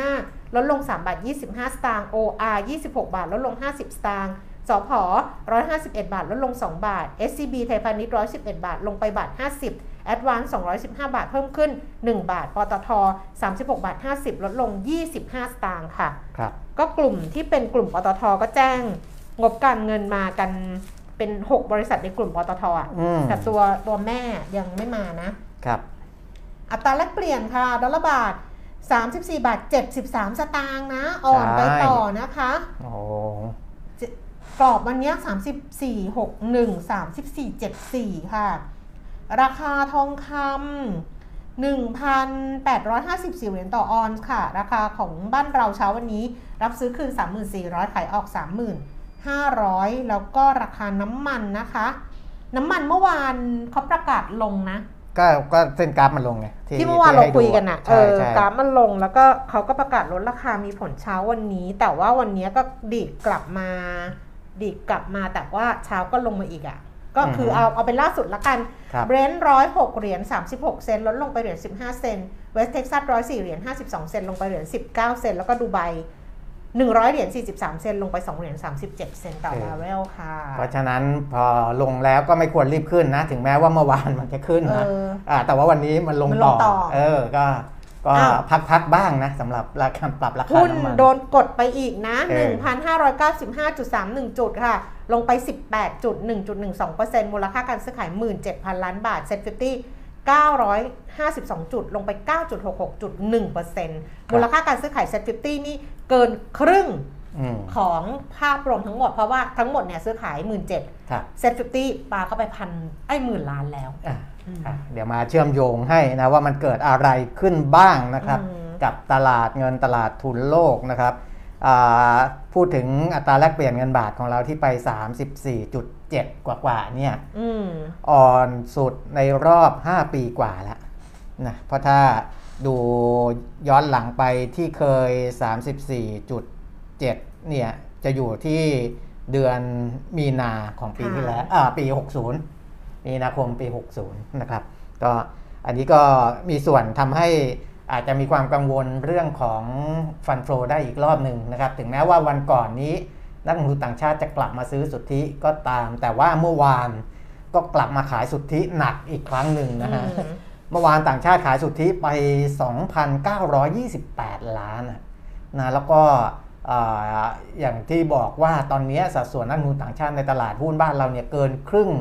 25 ลดลง 3 บาท 25 สตางค์ OR 26 บาท ลดลง 50 สตางค์สพ151 บาท ลดลง 2 บาท SCB ไทยพาณิชย์111 บาท ลงไปบาท 50 Advance 215 บาท เพิ่มขึ้น 1 บาท ปตท 36 บาท 50 ลดลง 25 สตางค์ค่ะ ครับ ก็กลุ่มที่เป็นกลุ่มปตทก็แจ้ง งบการเงินมากัน เป็น 6 บริษัทในกลุ่มปตทอะอืมแต่ตัวตัวแม่ยังไม่มานะครับ อัตราแลกเปลี่ยนค่ะดอลลาร์บาท 34 บาท 73 สตางค์นะ อ่อนไปใช่ต่อนะคะโอ้กรอบวันเนี้ย34 61 34 74 ค่ะ ราคาทองคำ1,854เหรียญต่อออนซ์ค่ะ ราคาของบ้านเราเช้าวันนี้ รับซื้อคืน 3,400ขายออก 3,500 แล้วก็ราคาน้ำมันนะคะ น้ำมันเมื่อวานเขาประกาศลงนะ ก็ก็เส้นกราฟมันลงไงที่เมื่อวานเราให้ดูคุยกันอะเอใช่อใช่กราฟมันลงแล้วก็เขาก็ประกาศลดราคามีผลเช้าวันนี้ แต่ว่าวันนี้ก็ดีดกลับมา ดีดกลับมาแต่ว่าเช้าก็ลงมาอีกอะก็คือเอาเอาเป็นล่าสุดละกันครับเบรนท์ร้อยหกเหรียญสามสิบหกเซนต์ลดลงไปเหรียญสิบห้าเซนต์เวสเท็กซัสร้อยสี่เหรียญห้าสิบสองเซนต์ลงไปเหรียญสิบเก้าเซนต์แล้วก็ดูไบ หนึ่งร้อยเหรียญสี่สิบสามเซนต์ลงไปสองเหรียญสามสิบเจ็ดเซนต์ต่อบาร์เรลค่ะ เพราะฉะนั้นพอลงแล้วก็ไม่ควรรีบขึ้นนะ ถึงแม้ว่าเมื่อวานมันจะขึ้นนะเอออ่าแต่ว่าวันนี้มันลงมันลต่องต่อเออก็ก็อ้าวพักๆบ้างนะสำหรับราคาปรับราคาหุ้นน้ำมันโดนกดไปอีกนะเออ1,595.31 จุดค่ะ ลงไป 18.1.12%มูลค่าการซื้อขาย 17,000 ล้านบาท SET Fifty 952 จุด ลงไป 9.66.1%มูลค่าการซื้อขาย SET Fifty นี่เกินครึ่งอืมของภาพรวมทั้งหมด เพราะว่าทั้งหมดเนี่ยซื้อขาย17,000ครับ SET Fifty ปาเข้าไปพันไอ้หมื่นล้านแล้วอะอืมอะเดี๋ยวมาเชื่อมโยงให้นะว่ามันเกิดอะไรขึ้นบ้างนะครับอืมกับตลาดเงินตลาดทุนโลกนะครับอ่าพูดถึงอัตราแลกเปลี่ยนเงินบาทของเราที่ไป 34.7 กว่าๆเนี่ยอืมอ่อนสุดในรอบ 5 ปีกว่าแล้วนะเพราะถ้าดูย้อนหลังไปที่เคย 34.7 เนี่ย จะอยู่ที่เดือนมีนาของปีค่ะที่แล้วอ่าปี 60 มีนาคมปี 60 นะครับ ก็อันนี้ก็มีส่วนทำให้อาจจะมีความกังวลเรื่องของฟันโฟได้อีกรอบหนึ่งนะครับ ถึงแม้ว่าวันก่อนนี้ นักลงทุนต่างชาติจะกลับมาซื้อสุทธิก็ตาม แต่ว่าเมื่อวานก็กลับมาขายสุทธิหนักอีกครั้งหนึ่งนะฮะอืมเมื่อวานต่างชาติขายสุทธิไป 2,928 ล้านนะนะแล้วก็เอ่ออย่างที่บอกว่าตอนนี้สัดส่วนนักลงทุนต่างชาติในตลาดหุ้นบ้านเราเนี่ยเกินครึ่ง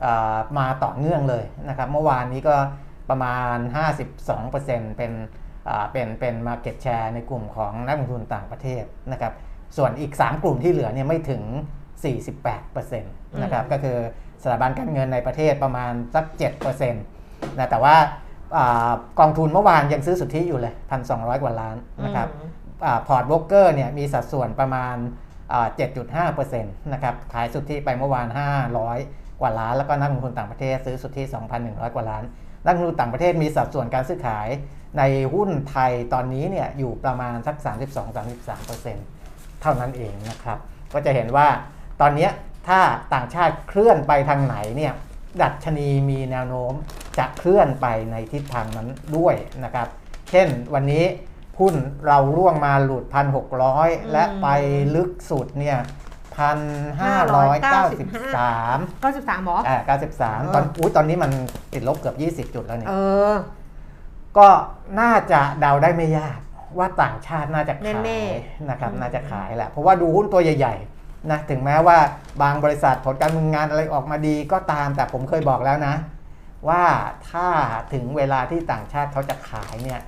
เอ่อมาต่อเนื่องเลยนะครับ เมื่อวานนี้ก็ประมาณ 52%เป็นอ่าเป็นเป็น market share ในกลุ่มของนักลงทุนต่างประเทศนะครับ ส่วนอีก 3 กลุ่มที่เหลือเนี่ยไม่ถึง 48%นะครับก็คือสถาบันการเงินในประเทศประมาณสัก7%นะแต่ว่าอากองทุนเมื่อวานยังซื้อสุทธิอยู่เลย1,200กว่าล้านนะครับอืมพอร์ตโบรกเกอร์เนี่ยมีสัดส่วนประมาณอ่า7.5%นะครับขายสุทธิไปเมื่อวาน 500 กว่าล้าน แล้วก็นักลงทุนต่างประเทศซื้อสุทธิ 2,100 กว่าล้าน นักลงทุนต่างประเทศมีสัดส่วนการซื้อขายในหุ้นไทยตอนนี้เนี่ยอยู่ประมาณสัก 32-33%เท่านั้นเองนะครับ ก็จะเห็นว่าตอนเนี้ยถ้าต่างชาติเคลื่อนไปทางไหนเนี่ยดัชนีมีแนวโน้มจะเคลื่อนไปในทิศทางนั้นด้วยนะครับ เช่นวันนี้หุ้นเราร่วงมาหลุด 1,600 และไปลึกสุดเนี่ย1,593 93หมออ่า93 ตอนอุ้ยตอนนี้มันติดลบเกือบ 20 จุดแล้วเนี่ยเออก็น่าจะเดาได้ไม่ยาก ว่าต่างชาติน่าจะขายแน่นะครับอืมน่าจะขายแหละเพราะว่าดูหุ้นตัวใหญ่ๆนะถึงแม้ว่าบางบริษัทผลการดำเนินงานอะไรออกมาดีก็ตามแต่ผมเคยบอกแล้วนะ ว่าถ้าถึงเวลาที่ต่างชาติเขาจะขายเนี่ย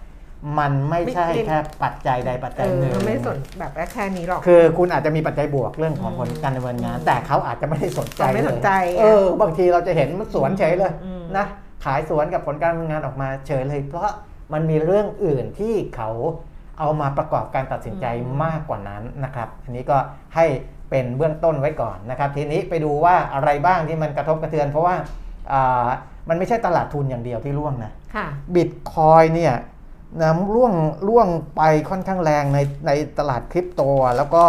มันไม่ใช่แค่ปัจจัยใดปัจเอจัยหนึ่งอไม่สนแบบแค่นี้หรอกคือคุณอาจจะมีปัจจัยบวกเรื่องของอืมผลการดำเนินงาน แต่เขาอาจจะไม่ได้สนใจเขาไม่เลยสนใจเออบางทีเราจะเห็นมันสวนเฉยเลยอืมนะขายสวนกับผลการดำเนินงานออกมาเฉยเลย เพราะมันมีเรื่องอื่นที่เขา เอามาประกอบการตัดสินใจมากกว่านั้นนะครับ อันนี้ก็ให้เป็นเบื้องต้นไว้ก่อนนะครับ ทีนี้ไปดูว่าอะไรบ้างที่มันกระทบกระเทือน เพราะว่าอ่ามันไม่ใช่ตลาดทุนอย่างเดียวที่ร่วงนะค่ะบิตคอยเนี่ยนะร่วงร่วงไปค่อนข้างแรงในในตลาดคริปโตอะแล้วก็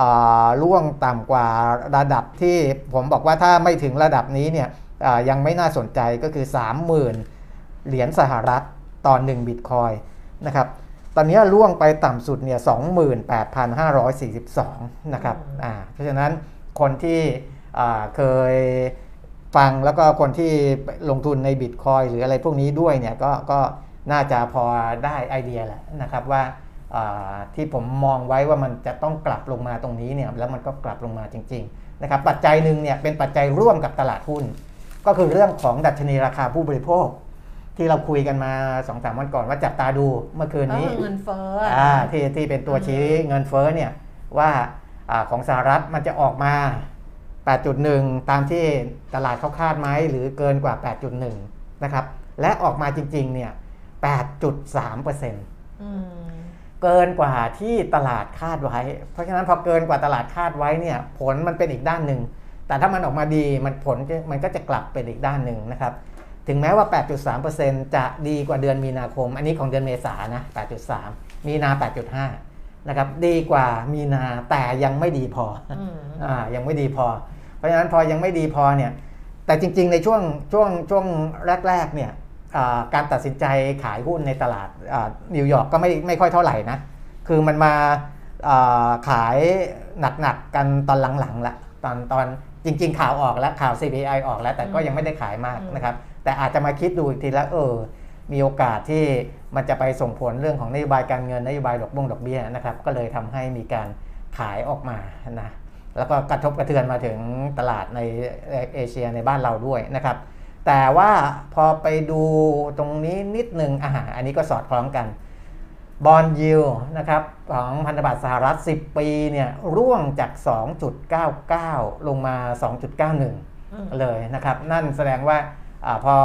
อ่าล่วงต่ำกว่าระดับที่ผมบอกว่าถ้าไม่ถึงระดับนี้เนี่ยอ่ายังไม่น่าสนใจก็คือ 30,000 เหรียญสหรัฐต่อ1บิตคอยนะครับ ตอนนี้ล่วงไปต่ำสุดเนี่ย28,542 นะครับอ่าเพราะฉะนั้นคนที่อ่าเคยฟังแล้วก็คนที่ลงทุนในบิตคอยหรืออะไรพวกนี้ด้วยเนี่ยก็ก็น่าจะพอได้ไอเดียแหละนะครับว่าอ่าที่ผมมองไว้ว่ามันจะต้องกลับลงมาตรงนี้เนี่ยแล้วมันก็กลับลงมาจริงๆนะครับปัจจัยหนึ่งเนี่ยเป็นปัจจัยร่วมกับตลาดหุ้น ก็คือเรื่องของดัชนีราคาผู้บริโภค ที่เราคุยกันมา2อสวันก่อนว่าจับตาดูเมื่อคืนก็นี้คือเงินเฟ้ออ่าที่ที่เป็นตัวชี้เงินเฟ้อเนี่ยว่าอาของสหรัฐมันจะออกมา 8.1 ตามที่ตลาดเขาคาดไหมหรือเกินกว่า 8.1 นะครับ และออกมาจริง ๆ เนี่ย 8.3%เอืมกินกว่าที่ตลาดคาดไว้ เพราะฉะนั้นพอเกินกว่าตลาดคาดไว้เนี่ย ผลมันเป็นอีกด้านหนึ่ง แต่ถ้ามันออกมาดีมันผลจะมันก็จะกลับเป็นอีกด้านหนึ่งนะครับ ถึงแม้ว่า 8.3%จะดีกว่าเดือนมีนาคม อันนี้ของเดือนเมษานะ 8.3 มีนา 8.5 นะครับ ดีกว่ามีนาแต่ยังไม่ดีพออืมอ่ายังไม่ดีพอ เพราะฉะนั้นพอยังไม่ดีพอเนี่ย แต่จริง ๆ ในช่วงช่วงช่วงแรก ๆ เนี่ยอ่าการตัดสินใจขายหุ้นในตลาดอ่านิวยอร์กก็ไม่ไม่ค่อยเท่าไหร่นะ คือมันมาอ่าขายหนักๆกันตอนหลังๆละตอนตอนจริง ๆ ข่าวออกแล้วข่าว CPI ออกแล้ว แต่ก็ยังไม่ได้ขายมากนะครับ แต่อาจจะมาคิดดูอีกทีแล้วเออ มีโอกาสที่มันจะไปส่งผลเรื่องของนโยบายการเงินนโยบายดอกบงดอกเบี้ยนะครับ ก็เลยทำให้มีการขายออกมานะแล้วก็กระทบกระเทือนมาถึงตลาดในเอเชียในบ้านเราด้วยนะครับ แต่ว่าพอไปดูตรงนี้นิดนึงอ่าอันนี้ก็สอดคล้องกันบอลยิวนะครับของพันธบัตรสหรัฐ 10 ปีเนี่ยร่วงจาก 2.99 ลงมา 2.91อืมเลยนะครับ นั่นแสดงว่า อาพอ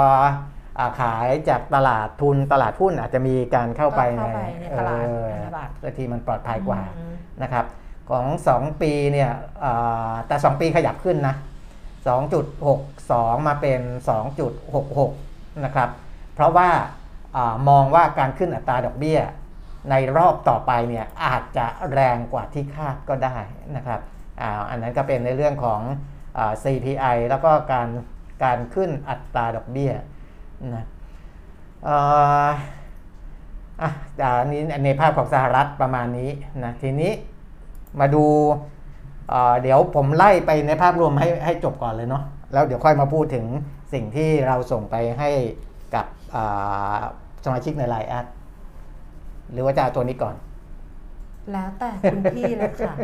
อาขายจากตลาดทุนตลาดหุ้นอาจจะมีการเข้าไปเข้าไปในตลาดเออพันธบัตรเพื่อที่มันปลอดภัยกว่าอืมนะครับของ 2 ปีเนี่ยอ่าแต่ 2 ปีขยับขึ้นนะ 2.62 มาเป็น 2.66 นะครับ เพราะว่าอามองว่าการขึ้นอัตราดอกเบี้ย ในรอบต่อไปเนี่ยอาจจะแรงกว่าที่คาดก็ได้นะครับอาอันนั้นก็เป็นในเรื่องของอา CPI แล้วก็การ การขึ้นอัตราดอกเบี้ยนะอ่าอะอันนี้ในภาพของสหรัฐประมาณนี้นะทีนี้มาดูเอ่อเดี๋ยวผมไล่ไปในภาพรวมให้ให้จบก่อนเลยเนาะแล้วเดี๋ยวค่อยมาพูดถึงสิ่งที่เราส่งไปให้กับอ่าสมาชิกในไลน์แอดหรือว่าจะเอาตัวนี้ก่อน แล้วแต่คุณพี่เลยค่ะ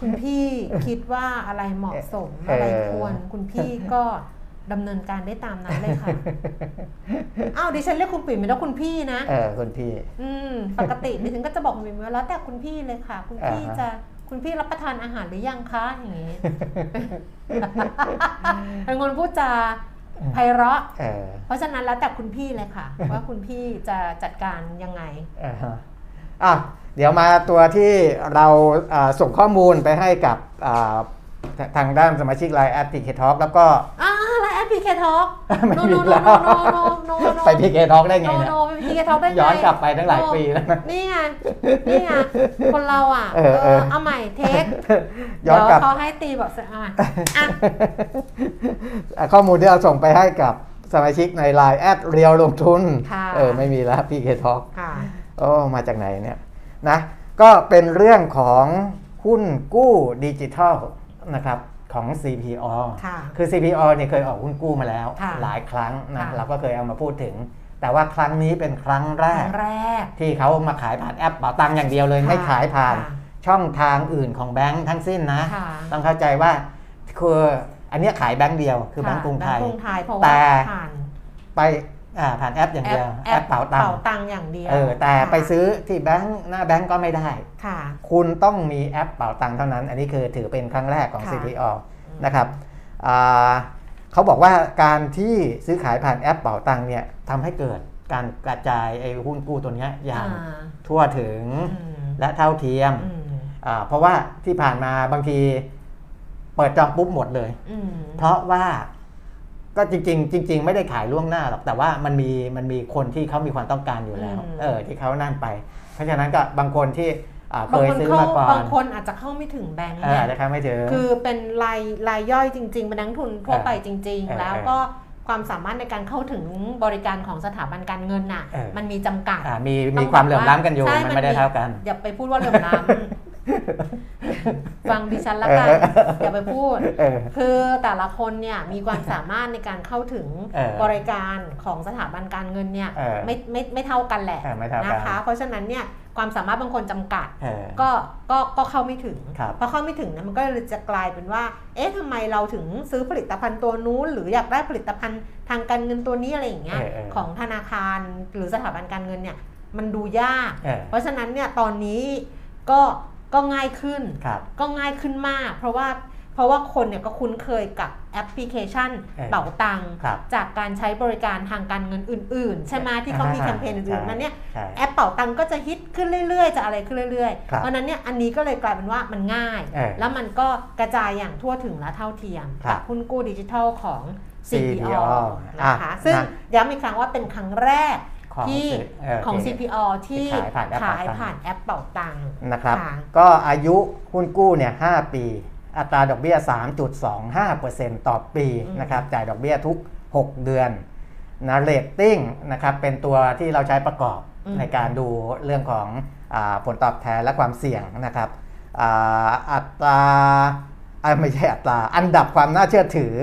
คุณพี่คิดว่าอะไรเหมาะสมเออออะไรควร คุณพี่ก็ ดำเนินการได้ตามนั้นเลยค่ะ อ้าวดิฉันเรียกคุณปิ่มเป็นแล้วคุณพี่นะ เออคุณพี่ อืม ปกติดิฉันก็จะบอกคุณปิ่มว่าแล้วแต่คุณพี่เลยค่ะ คุณพี่อ่าฮะจะคุณพี่รับประทานอาหารหรือยังคะอย่างนี้เป็นคนพูดจาไพเราะเออเพราะฉะนั้นแล้วแต่คุณพี่เลยค่ะ ว่าคุณพี่จะจัดการยังไงอ่าฮะอะเดี๋ยวมาตัวที่เราอ่าส่งข้อมูลไปให้กับอ่า ททางด้านสมาชิกไลน์แอดพีเคทอแล้วก็อ่าแล้วแอปพลิเคทอกไม่มีแล้วไปพีเคทอได้ไงโนเนี่ยโนไปพีเคทอกได้ไงย้อนกลับไปตั้งหลายปีแล้วนะนี่ไงนี่ไงคนเราอะเออเออเอาใหม่เทคย้อนกลับเดี๋วเขาให้ตีบอกสะอาดอะอะข้อมูลที่เราส่งไปให้กับสมาชิกในไลน์แอดเรียวลงทุนค่ะเออไม่มีแล้วพีเคทอค่ะโอ้มาจากไหนเนี่ยนะก็เป็นเรื่องของหุ้นกู้ดิจิทัล นะครับของ CP ALL ค่ะคือ CP ALL เนี่ยเคยออกหุ้นกู้มาแล้วค่ะหลายครั้งนะค่ะเราก็เคยเอามาพูดถึง แต่ว่าครั้งนี้เป็นครั้งแรก คกรั้งแรก ที่เขามาขายผ่านแอปเป๋าตังค์อย่างเดียวเลยค่ะไม่ขายผ่านค่ะช่องทางอื่นของแบงค์ทั้งสิ้นนะค่ะต้องเข้าใจว่าคืออันเนี้ยขายแบงค์เดียวคือแบงค์กรุงไทยแบงก์กรุงไทยเพราะแต่ว่าผ่านไปอ่า ผ่านแอปอย่างแอเดีปยวแอแอปปเป๋าตังเป่าค์ตังค์อย่างเดียวเออแต่ค่ะไปซื้อที่แบงค์หน้าแบงค์ก็ไม่ได้ค่ะคุณต้องมีแอปเป๋าตังค์เท่านั้น อันนี้คือถือเป็นครั้งแรกของค่ะ CPO นะครับอ่าเขาบอกว่าการที่ซื้อขายผ่านแอปเป๋าตังค์เนี่ยทำให้เกิดการกระจายไอ้หุ้นกู้ตัวเนี้ยอย่างอ่าทั่วถึงอืมและเท่าเทียมอืมอ่าเพราะว่าที่ผ่านมาบางทีเปิดจองปุ๊บหมดเลยอืมเพราะว่า ก็จริงๆจริง ๆ ไม่ได้ขายล่วงหน้าหรอกแต่ว่ามันมีมันมีคนที่เขามีความต้องการอยู่แล้ว เออที่เขานั่นไป เพราะฉะนั้นก็บางคนที่อ่าเคบางยคนซื้อเข้ามาก่อนบางคนอาจจะเข้าไม่ถึงแบงค์เออเนี่ยอาจจะเข้าไม่ถึงคือเป็นรายรายย่อยจริงๆเป็นนักลงทุนทั่วไปจริงเออๆแล้วก็ความสามารถในการเข้าถึงบริการของสถาบันการเงินน่ะเออมันมีจำกัดอ่ามีต้มีองความบเหลื่อมว่ล้ำกันอยู่ใช่มันไม่ได้เท่ากัน อย่าไปพูดว่าเหลื่อมล้ำ ฟังดิฉันละกันเอออย่าไปพูดเออคือแต่ละคนเนี่ยมีความสามารถในการเข้าถึงเออบริการของสถาบันการเงินเนี่ยเออไม่ไม่ไม่เท่ากันแหละเออไม่เท่ากันนะคะ เพราะฉะนั้นเนี่ยความสามารถบางคนจำกัดเออก็ก็ก็เข้าไม่ถึงครับพอเข้าไม่ถึงนะมันก็เลยจะกลายเป็นว่า เอ๊ะทำไมเราถึงซื้อผลิตภัณฑ์ตัวนู้น หรืออยากได้ผลิตภัณฑ์ทางการเงินตัวนี้อะไรอย่างเงี้ยเออเออของธนาคารหรือสถาบันการเงินเนี่ยมันดูยากเออเพราะฉะนั้นเนี่ยตอนนี้ก็ ก็ง่ายขึ้นครับก็ง่ายขึ้นมาก เพราะว่าเพราะว่าคนเนี่ยก็คุ้นเคยกับแอปพลิเคชันเออเป๋าตังค์ครับจากการใช้บริการทางการเงินอื่น ๆ ใช่ไหมที่เขามีแคมเปญอื่นๆมาเนี่ยใช่แอปเป๋าตังค์ก็จะฮิตขึ้นเรื่อย ๆ จะอะไรขึ้นเรื่อยๆครับเพราะฉะนั้นเนี่ยอันนี้ก็เลยกลายเป็นว่ามันง่ายเออแล้วมันก็กระจายอย่างทั่วถึงและเท่าเทียมครับกับหุ้นกู้ดิจิทัลของ CPO CPO นะคะอะซึ่งนะย้ำอีกครั้งว่าเป็นครั้งแรกของ ที่เออของโอเค CPO ที่ที่ขายผ่านแอปเป๋าตังค์ขายผ่านแอปเป๋าตังค์นะครับค่ะก็อายุหุ้นกู้เนี่ย5ปี อัตราดอกเบี้ย 3.25%ต่อปีอืมนะครับจ่ายดอกเบี้ยทุก 6 เดือนนะเรตติ้งนะครับเป็นตัวที่เราใช้ประกอบในการดูเรื่องของอาผลตอบแทนและความเสี่ยงนะครับอ่าอัตราอ่าไม่ใช่อัตรา อันดับความน่าเชื่อถือ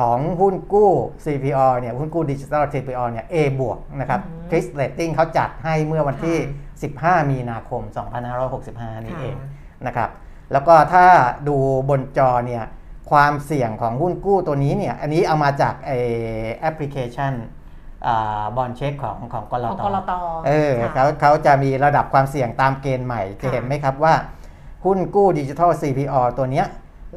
ของหุ้นกู้ CP ALL เนี่ยหุ้นกู้ดิจิทัล CP ALL เนี่ย A บวกนะครับอืม TRIS Rating เขาจัดให้เมื่อวันที่ค่15 มีนาคม 2565 นี่เองค่ะนะครับแล้วก็ถ้าดูบนจอเนี่ยความเสี่ยงของหุ้นกู้ตัวนี้เนี่ยอันนี้เอามาจากไอแอปพลิเคชันบอลเช็คของของกรของตกรตเออค่ะเขาเขาจะมีระดับความเสี่ยงตามเกณฑ์ใหม่จะเห็นไหมครับว่าหุ้นกู้ดิจิทัล CPO ตัวเนี้ย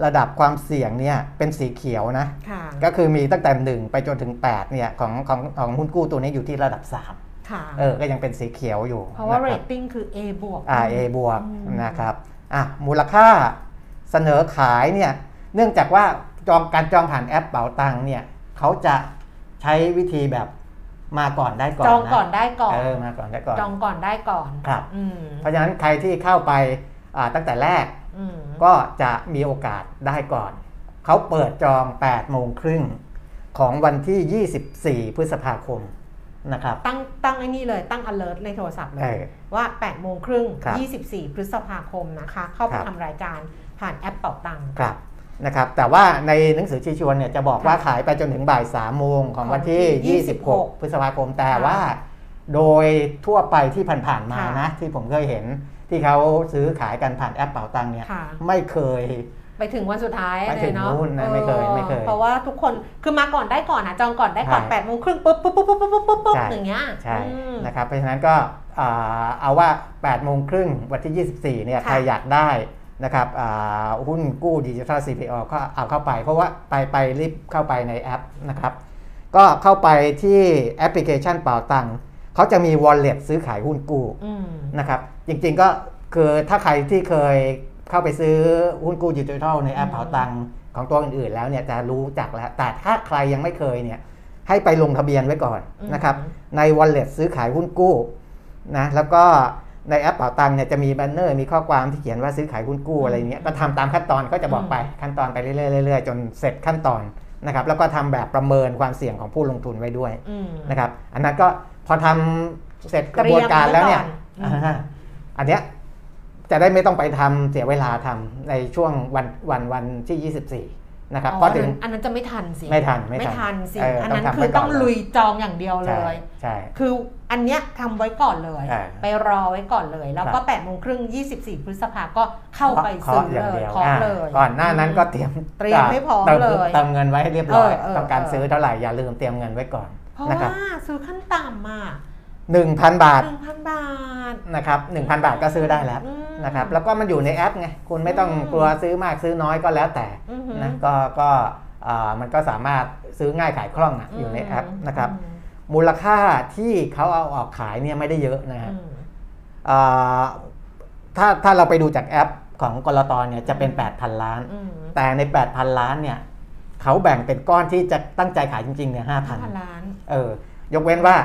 ระดับความเสี่ยงเนี่ยเป็นสีเขียวนะค่ะก็คือมีตั้งแต่ 1 ไปจนถึง8เนี่ยของของของหุ้นกู้ตัวนี้อยู่ที่ระดับ3ค่ะเออ ก็ยังเป็นสีเขียวอยู่ เพราะว่านเรคบตติ้งคือ A บวกอ่า A บวกอืมนะครับอะมูลค่าเสนอขายเนี่ยเนื่องจากว่าจองการจองผ่านแอปเป๋าตังค์เนี่ยเขาจะใช้วิธีแบบมาก่อนได้ก่อนจองก่อนนะได้ก่อนเออมาก่อนได้ก่อนจองก่อนได้ก่อนครับอืมเพราะฉะนั้นใครที่เข้าไปอ่าตั้งแต่แรกอืม ก็จะมีโอกาสได้ก่อน เขาเปิดจอง8โมงครึ่งของวันที่ 24 พฤษภาคมนะครับตั้งตั้งไอ้นี่เลยตั้ง alert ในโทรศัพท์เลเอยอว่า8โมงครึ่งครับ24 พฤษภาคมนะคะ เข้าไปครับทำรายการผ่านแอปเป่าตังค์ครับนะครับ แต่ว่าในหนังสือชี้ชวนเนี่ยจะบอกว่าค่ะขายไปจนถึงบ่าย3โมงของวันที่ของที่26 พฤษภาคมแต่ค่ะว่า โดยทั่วไปที่ผ่านๆมาค่ะนะ ที่ผมเคยเห็น ที่เขาซื้อขายกันผ่านแอปเป๋าตังค์เนี่ยค่ะไม่เคยไปถึงวันสุดท้ายไปเลถึยงเนาะนู่นนะไม่เคยออไม่เคย เพราะว่าทุกคนคือมาก่อนได้ก่อนอะจองก่อนได้ก่อนใช่8โมงครึ่งปุ๊บปุ๊บปุ๊บปุ๊บปุ๊บปุ๊บปุ๊บใช่อย่างเงี้ยใช่อืมนะครับเพราะฉะนั้นก็อ่าเอาว่า8โมงครึ่งวันที่ 24เนี่ยค่ะใครอยากได้นะครับอ่าหุ้นกู้ดิจิทัล CPO ก็เอาเข้าไป เพราะว่าไปไปรีบเข้าไปในแอปนะครับ ก็เข้าไปที่แอปพลิเคชันเป๋าตังค์เขาจะมี wallet ซื้อขายหุ้นกู้อืมนะครับ จริงๆก็คือถ้าใครที่เคยเข้าไปซื้อหุ้นกู้ดิจิทัลในแอปอืมเป๋าตังค์ของตัวอื่นๆแล้วเนี่ยจะรู้จักแล้ว แต่ถ้าใครยังไม่เคยเนี่ยให้ไปลงทะเบียนไว้ก่อนนะครับใน wallet ซื้อขายหุ้นกู้นะแล้วก็ในแอปเป๋าตังค์เนี่ยจะมีแบนเนอร์มีข้อความที่เขียนว่าซื้อขายหุ้นกู้อะไรเงี้ยก็ทำตามขั้นตอนก็จะบอกไปขั้นตอนไปเรื่อยๆเรื่อยๆจนเสร็จขั้นตอนนะครับแล้วก็ทำแบบประเมินความเสี่ยงของผู้ลงทุนไว้ด้วยอืมนะครับอันนั้นก็พอทำเสร็จกระบวนการแล้วเนี่ยเตรียมไว้ก่ อนอ่าอันเนี้ยจะได้ไม่ต้องไปทำเสียเวลาทำในช่วงวันวันวันที่ 24 นะครับอ๋อเพราะถึงอันนั้นจะไม่ทันสิไม่ทันไม่ไม่ทันทันสิเอออัอันนั้นต้องทำคือไว้ก่อนต้องลุยจองอย่างเดียวเลใช่ยใช่คืออันเนี้ยทำไว้ก่อนเลยอ่าไปรอไว้ก่อนเลย แล้วก็ครับ8โมงครึ่ง24 พฤษภาก็เข้าไปเคซื้าะออย่างเลยเดียวเคาะอ่าเลย ก่อนหน้านั้นก็เตรียมเตรียมให้พร้อมติเลยเติมเงินไว้ให้เรียบร้อยเออเออต้องการเออซื้อเท่าไหร่อย่าลืมเตรียมเงินไว้ก่อนเพราะนะครับว่าซื้อขั้นต่ำอะ 1,000 บาทหนึ่งพันบาทนะครับ1,000 บาทก็ซื้อได้แล้วอืมนะครับแล้วก็มันอยู่ในแอปไงคุณไม่ต้องอืมกลัวซื้อมากซื้อน้อยก็แล้วแต่อือหือนะก็ก็อ่ามันก็สามารถซื้อง่ายขายคล่องอะอยู่ในแอปนะครับอืมมูลค่าที่เขาเอาออกขายเนี่ยไม่ได้เยอะนะฮะอืมอ่าถ้าถ้าเราไปดูจากแอปของกรตเนี่ยจะเป็น 8,000 ล้านอืมแต่ใน 8,000 ล้านเนี่ยเขาแบ่งเป็นก้อนที่จะตั้งใจขายจริงๆเนี่ยห้า5,000พันล้านเออยกเว้นว่า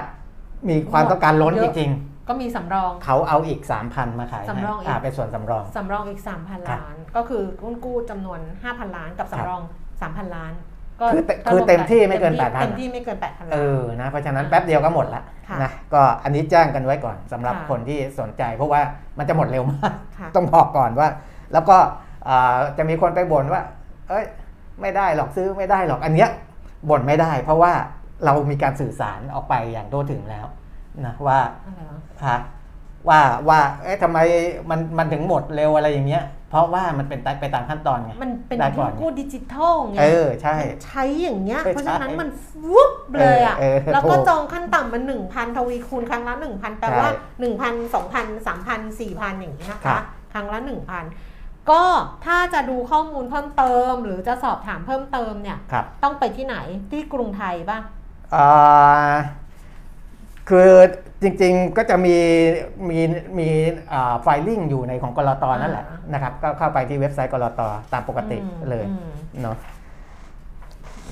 มีความต้องการล้นเยจอะริงก็มีสำรอง เขาเอาอีก 3,000 มาขายให้สำรองอีกอ่าเป็นส่วนสำรอง สำรองอีก 3,000 ล้าน ก็คือหุ้นกู้จำนวน 5,000 ล้านกับสำรอง 3,000 ล้าน ก็คือเต็มก็คือรวเต็มที่ไม่เกินต็8,000เต็มที่ไม่เกิน 8,000เอล้านอนะ เพราะฉะนั้นแป๊บเดียวก็หมดละค่ะนะ ก็อันนี้แจ้งกันไว้ก่อนสำหรับค่ะคนที่สนใจ เพราะว่ามันจะหมดเร็วมากค่ะต้องบอกก่อนว่า แล้วก็อ่าจะมีคนไปบ่นว่า เอ้ย ไม่ได้หรอกซื้อไม่ได้หรอก อันเนี้ยบ่นไม่ได้ เพราะว่า เรามีการสื่อสารออกไปอย่างทั่วถึงแล้วนะว่าอะไรวะฮะว่าว่าเอ๊ะทำไมมันมันถึงหมดเร็วอะไรอย่างเงี้ย เพราะว่ามันเป็นไปตามขั้นตอนไงมันเป็นได้ก่หุ้อนนกู้ดิจิทัลไงเออใช่มันใช้อย่างเงี้ยเออเพราะฉะนั้นใช่มันวุบเลยอะเออเออแล้วก็ถูกจองขั้นต่ำมันหนึ่งพันทวีคูณครั้งละหนึ่งพันแปลว่าใช่หนึ่งพันสองพันสามพันสี่พันอย่างนี้นะครัคะบครั้งละหนึ่งพันก็ถ้าจะดูข้อมูลเพิ่มเติม หรือจะสอบถามเพิ่มเติมเนี่ยครับต้องไปที่ไหนที่กรุงไทยบ้างอ่า คือจริงๆก็จะมีมีมีไฟลิ่งอยู่ในของกรตนั่นแหละอ่านะครับ ก็เข้าไปที่เว็บไซต์กรตตามปกติอืมเลยอืมเนาะ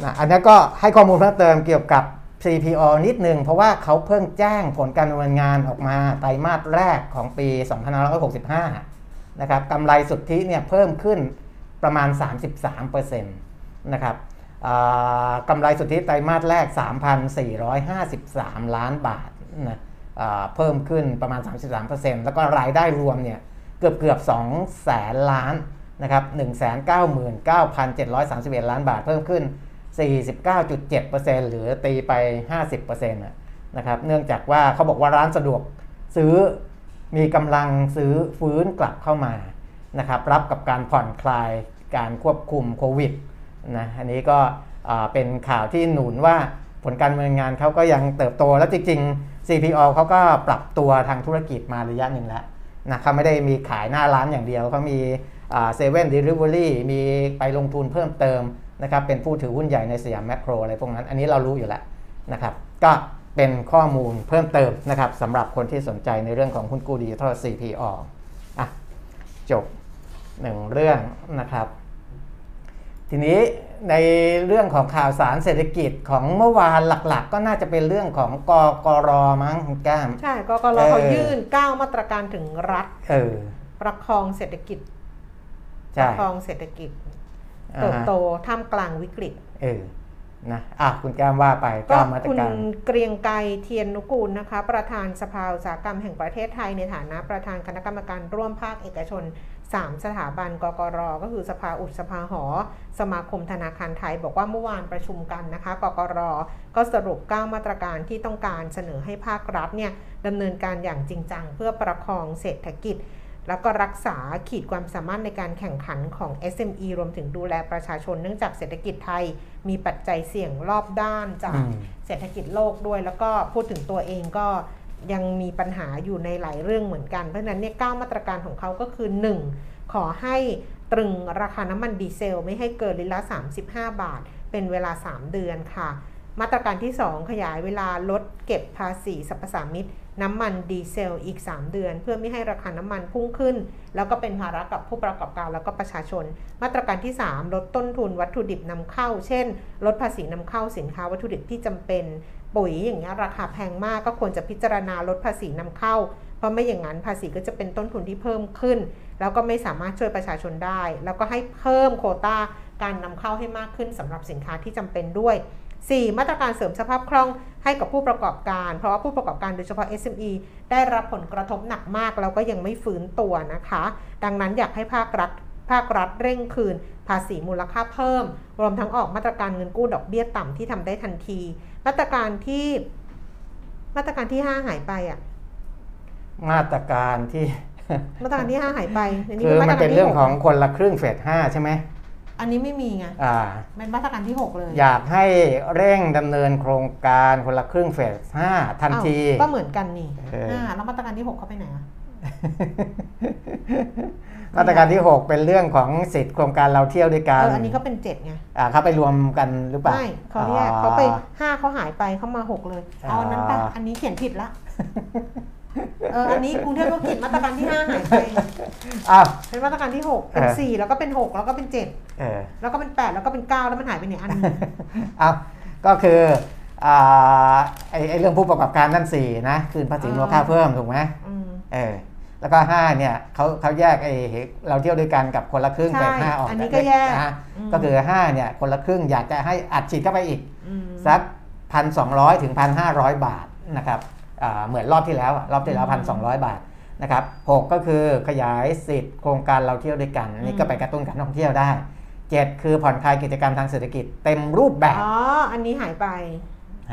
นะอันนี้ก็ให้ข้อมูลเพิ่มเติมเกี่ยวกับ CPO นิดนึง เพราะว่าเขาเพิ่งแจ้งผลการดำเนินงานออกมาไตรมาสแรกของปี 2565 นะครับกำไรสุทธิเนี่ยเพิ่มขึ้นประมาณ 33%นะครับอ่า กำไรสุทธิไตรมาสแรก 3,453 ล้านบาทนะอ่าเพิ่มขึ้นประมาณ 33%แล้วก็รายได้รวมเนี่ยเกือบเกือบ2แสนล้านนะครับ199,731 ล้านบาทเพิ่มขึ้น 49.7%หรือตีไป 50%นะนะครับเนื่องจากว่าเขาบอกว่าร้านสะดวกซื้อมีกำลังซื้อฟื้นกลับเข้ามานะครับรับกับการผ่อนคลายการควบคุมโควิด นะอันนี้ก็เป็นข่าวที่หนุนว่าผลการดำเนินงานเขาก็ยังเติบโตแล้วจริง ๆ CPO เขาก็ปรับตัวทางธุรกิจมาระยะหนึ่งแล้วนะเขาไม่ได้มีขายหน้าร้านอย่างเดียวเขามีเซเว่นเดลิเวอรี่มีไปลงทุนเพิ่มเติมนะครับเป็นผู้ถือหุ้นใหญ่ในสยามแมคโครอะไรพวกนั้น อันนี้เรารู้อยู่แล้วนะครับก็เป็นข้อมูลเพิ่มเติมนะครับสำหรับคนที่สนใจในเรื่องของหุ้นกู้ดิจิทัล CPO อะจบหนึ่งเรื่องนะครับ ทีนี้ในเรื่องของข่าวสารเศรษฐกิจของเมื่อวานหลักๆ ก็น่าจะเป็นเรื่องของกกรมั้งคุณแก้มใช่กกรเออเขายื่น9มาตรการถึงรัฐเออประคองเศรษฐกิจปใช่ระคองเศรษฐกิจอ่าเติบฮะโตท่ามกลางวิกฤตเออนะอะคุณแก้มว่าไปก็ก้ามาตรคุณการเกรียงไกรเทียนนุกูลนะคะ ประธานสภาอุตสาหกรรมแห่งประเทศไทยในฐานะประธานคณะกรรมการร่วมภาคเอกชน 3 สถาบันกกรก็คือสภาอุดสภาหอ สมาคมธนาคารไทย บอกว่าเมื่อวานประชุมกันนะคะกกรก็สรุป 9 มาตรการที่ต้องการเสนอให้ภาครัฐเนี่ยดำเนินการอย่างจริงจังเพื่อประคองเศรษฐกิจ แล้วก็รักษาขีดความสามารถในการแข่งขันของ SME รวมถึงดูแลประชาชนเนื่องจากเศรษฐกิจไทย มีปัจจัยเสี่ยงรอบด้านจากอืมเศรษฐกิจโลกด้วย แล้วก็พูดถึงตัวเองก็ ยังมีปัญหาอยู่ในหลายเรื่องเหมือนกัน เพราะฉะนั้นเนี่ยเก้ามาตรการของเขาก็คือ 1. ขอให้ตรึงราคาน้ำมันดีเซล ไม่ให้เกินลิตรละ 35 บาท เป็นเวลา 3 เดือนค่ะ มาตรการที่ 2 ขยายเวลาลดเก็บภาษีสรรพสามิตน้ำมันดีเซลอีก 3 เดือน เพื่อไม่ให้ราคาน้ำมันพุ่งขึ้น แล้วก็เป็นภาระกับผู้ประกอบการแล้วก็ประชาชน มาตรการที่ 3 ลดต้นทุนวัตถุดิบนำเข้า เช่น ลดภาษีนำเข้าสินค้าวัตถุดิบที่จำเป็น ปุ๋ยอย่างเงี้ยราคาแพงมากก็ควรจะพิจารณาลดภาษีนำเข้า เพราะไม่อย่างนั้นภาษีก็จะเป็นต้นทุนที่เพิ่มขึ้น แล้วก็ไม่สามารถช่วยประชาชนได้ แล้วก็ให้เพิ่มโคต้าการนำเข้าให้มากขึ้นสำหรับสินค้าที่จำเป็นด้วย 4. มาตรการเสริมสภาพคล่องให้กับผู้ประกอบการ เพราะว่าผู้ประกอบการโดยเฉพาะ SME ได้รับผลกระทบหนักมาก แล้วก็ยังไม่ฟื้นตัวนะคะ ดังนั้นอยากให้ภาครัฐภาครัฐเร่งคืน ภาษีมูลค่าเพิ่ม รวมทั้งออกมาตรการเงินกู้ดอกเบี้ยต่ำที่ทำได้ทันที มาตรการที่มาตรการที่5หายไปอะ มาตรการที่ มาตรการที่5หายไปอัคือมันเป็นที่เรื่องหกของคนละครึ่งเฟสห้าใช่ไหมอันนี้ไม่มีไงอ่าเป็นมาตรการที่ 6 เลย อยากให้เร่งดำเนินโครงการคนละครึ่งเฟสห้าทันทีอ้าวก็เหมือนกันนี่เอออ่าแล้วมาตรการที่ 6 เขาไปไหนอะ มาตรการที่ 6 เป็นเรื่องของสิทธิ์โครงการเราเที่ยวด้วยกัเอนออันนี้เขาเป็น7ไงอ่าเขาไปรวมกันหรือเปล่าไม่เขาแยกอ๋อเขาไป5เขาหายไปเขามา 6 เลยเอาอันนั้นไปอ๋ออัอันนี้เขียนผิดละเอออันนี้กรุงเทพก็เขียนมาตรการที่5หายไปอ้าวเป็นมาตรการที่ 6 เป็นเออ4แล้วก็เป็น 6 แล้วก็เป็น7เออแล้วก็เป็น 8 แล้วก็เป็น 9 แล้วมันหายไปไหนอันหนึงเอาก็คืออ่าไอ้ไอ้เรื่องผู้ประกอบการนั่นสี่นะคืนภาษีมูลค่าเพิ่มถูกไหมอืมเออ แล้วก็ห้าเนี่ยเขาเขาแยกไอ้เราเที่ยวด้วยกันกับคนละครึ่งใช่แปดห้าออกอันนี้ก็แยกนะอืม ก็คือห้าเนี่ยคนละครึ่งอยากจะให้อัดฉีดเข้าไปอีก อืม สักพันสองร้อยถึงพันห้าร้อยบาทนะครับอ่าเหมือนรอบที่แล้วอะรอบที่แล้วพันสองร้อยบาทนะครับหกก็คือขยายสิทธิ์โครงการเราเที่ยวด้วยกันนี่ก็ไปกระตุ้นการท่องเที่ยวได้เจ็ดคือผ่อนคลายกิจกรรมทางเศรษฐกิจเต็มรูปแบบ อ๋อ อันนี้หายไป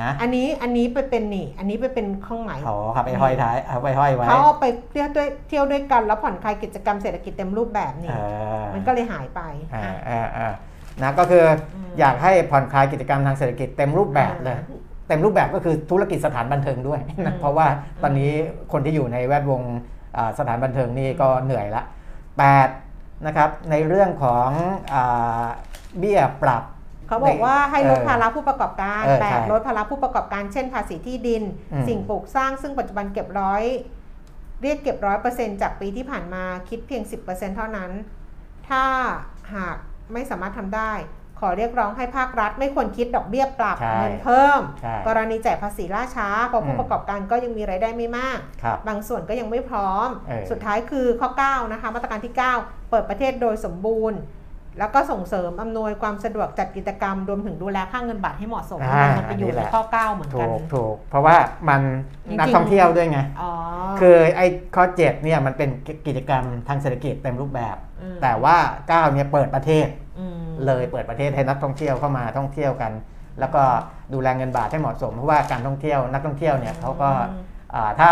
ฮะอันนี้อันนี้ไปเป็นนี่ อันนี้ไปเป็นเครื่องหมายขอครับไปห้อยท้ายเอาไปห้อยไว้เขาเอาไปเที่ยวด้วยเที่ยวด้วยกันแล้วผ่อนคลายกิจกรรมเศรษฐกิจเต็มรูปแบบนี่เออมันก็เลยหายไปอ่าอะอ่าอ่านะก็คืออมอยากให้ผ่อนคลายกิจกรรมทางเศรษฐกิจเต็มรูปแบบเลยอ่าเต็มรูปแบบก็คือธุรกิจสถานบันเทิงด้วยอืนะมเพราะว่าตอนนี้คนที่อยู่ในแวดวงอ่าสถานบันเทิงนี่ก็เหนื่อยละ8นะครับในเรื่องของอาเบี้ยปรับ เขาบอกว่าให้ลดเออภาระผู้ประกอบการเออแต่ใช่ลดภาระผู้ประกอบการเช่นภาษีที่ดินอืมสิ่งปลูกสร้างซึ่งปัจจุบันเก็บร้อยเรียกเก็บร้อยเปอร์เซ็นต์จากปีที่ผ่านมาคิดเพียง 10%เท่านั้น ถ้าหากไม่สามารถทำได้ ขอเรียกร้องให้ภาครัฐ ไม่ควรคิดดอกเบี้ยปรับใช่เงินเพิ่มใช่กรณีจ่ายภาษีล่าช้าเพราะผู้อืมประกอบการก็ยังมีรายได้ไม่มากครับบางส่วนก็ยังไม่พร้อมเออสุดท้ายคือข้อ 9 นะคะ มาตรการที่ 9 เปิดประเทศโดยสมบูรณ์ แล้วก็ส่งเสริมอำนวยความสะดวกจัดกิจกรรมรวมถึงดูแลค่าเงินบาทให้เหมาะสมอ่ามันไปอยู่อันนี้แหในละข้อ 9 เหมือนถูกันกถูกเพราะว่ามันจริงๆนักท่องเที่ยวด้วยไงอ๋อคือไอ้ข้อ 7 เนี่ยมันเป็นกิจกรรมทางเศรษฐกิจเต็มรูปแบบมแต่ว่า 9 เนี่ยเปิดประเทศอืมเลยเปิดประเทศให้นักท่องเที่ยวเข้ามาท่องเที่ยวกัน แล้วก็ดูแลเงินบาทให้เหมาะสม เพราะว่าการท่องเที่ยวนักท่องเที่ยวเนี่ยเขาก็อ่าถ้า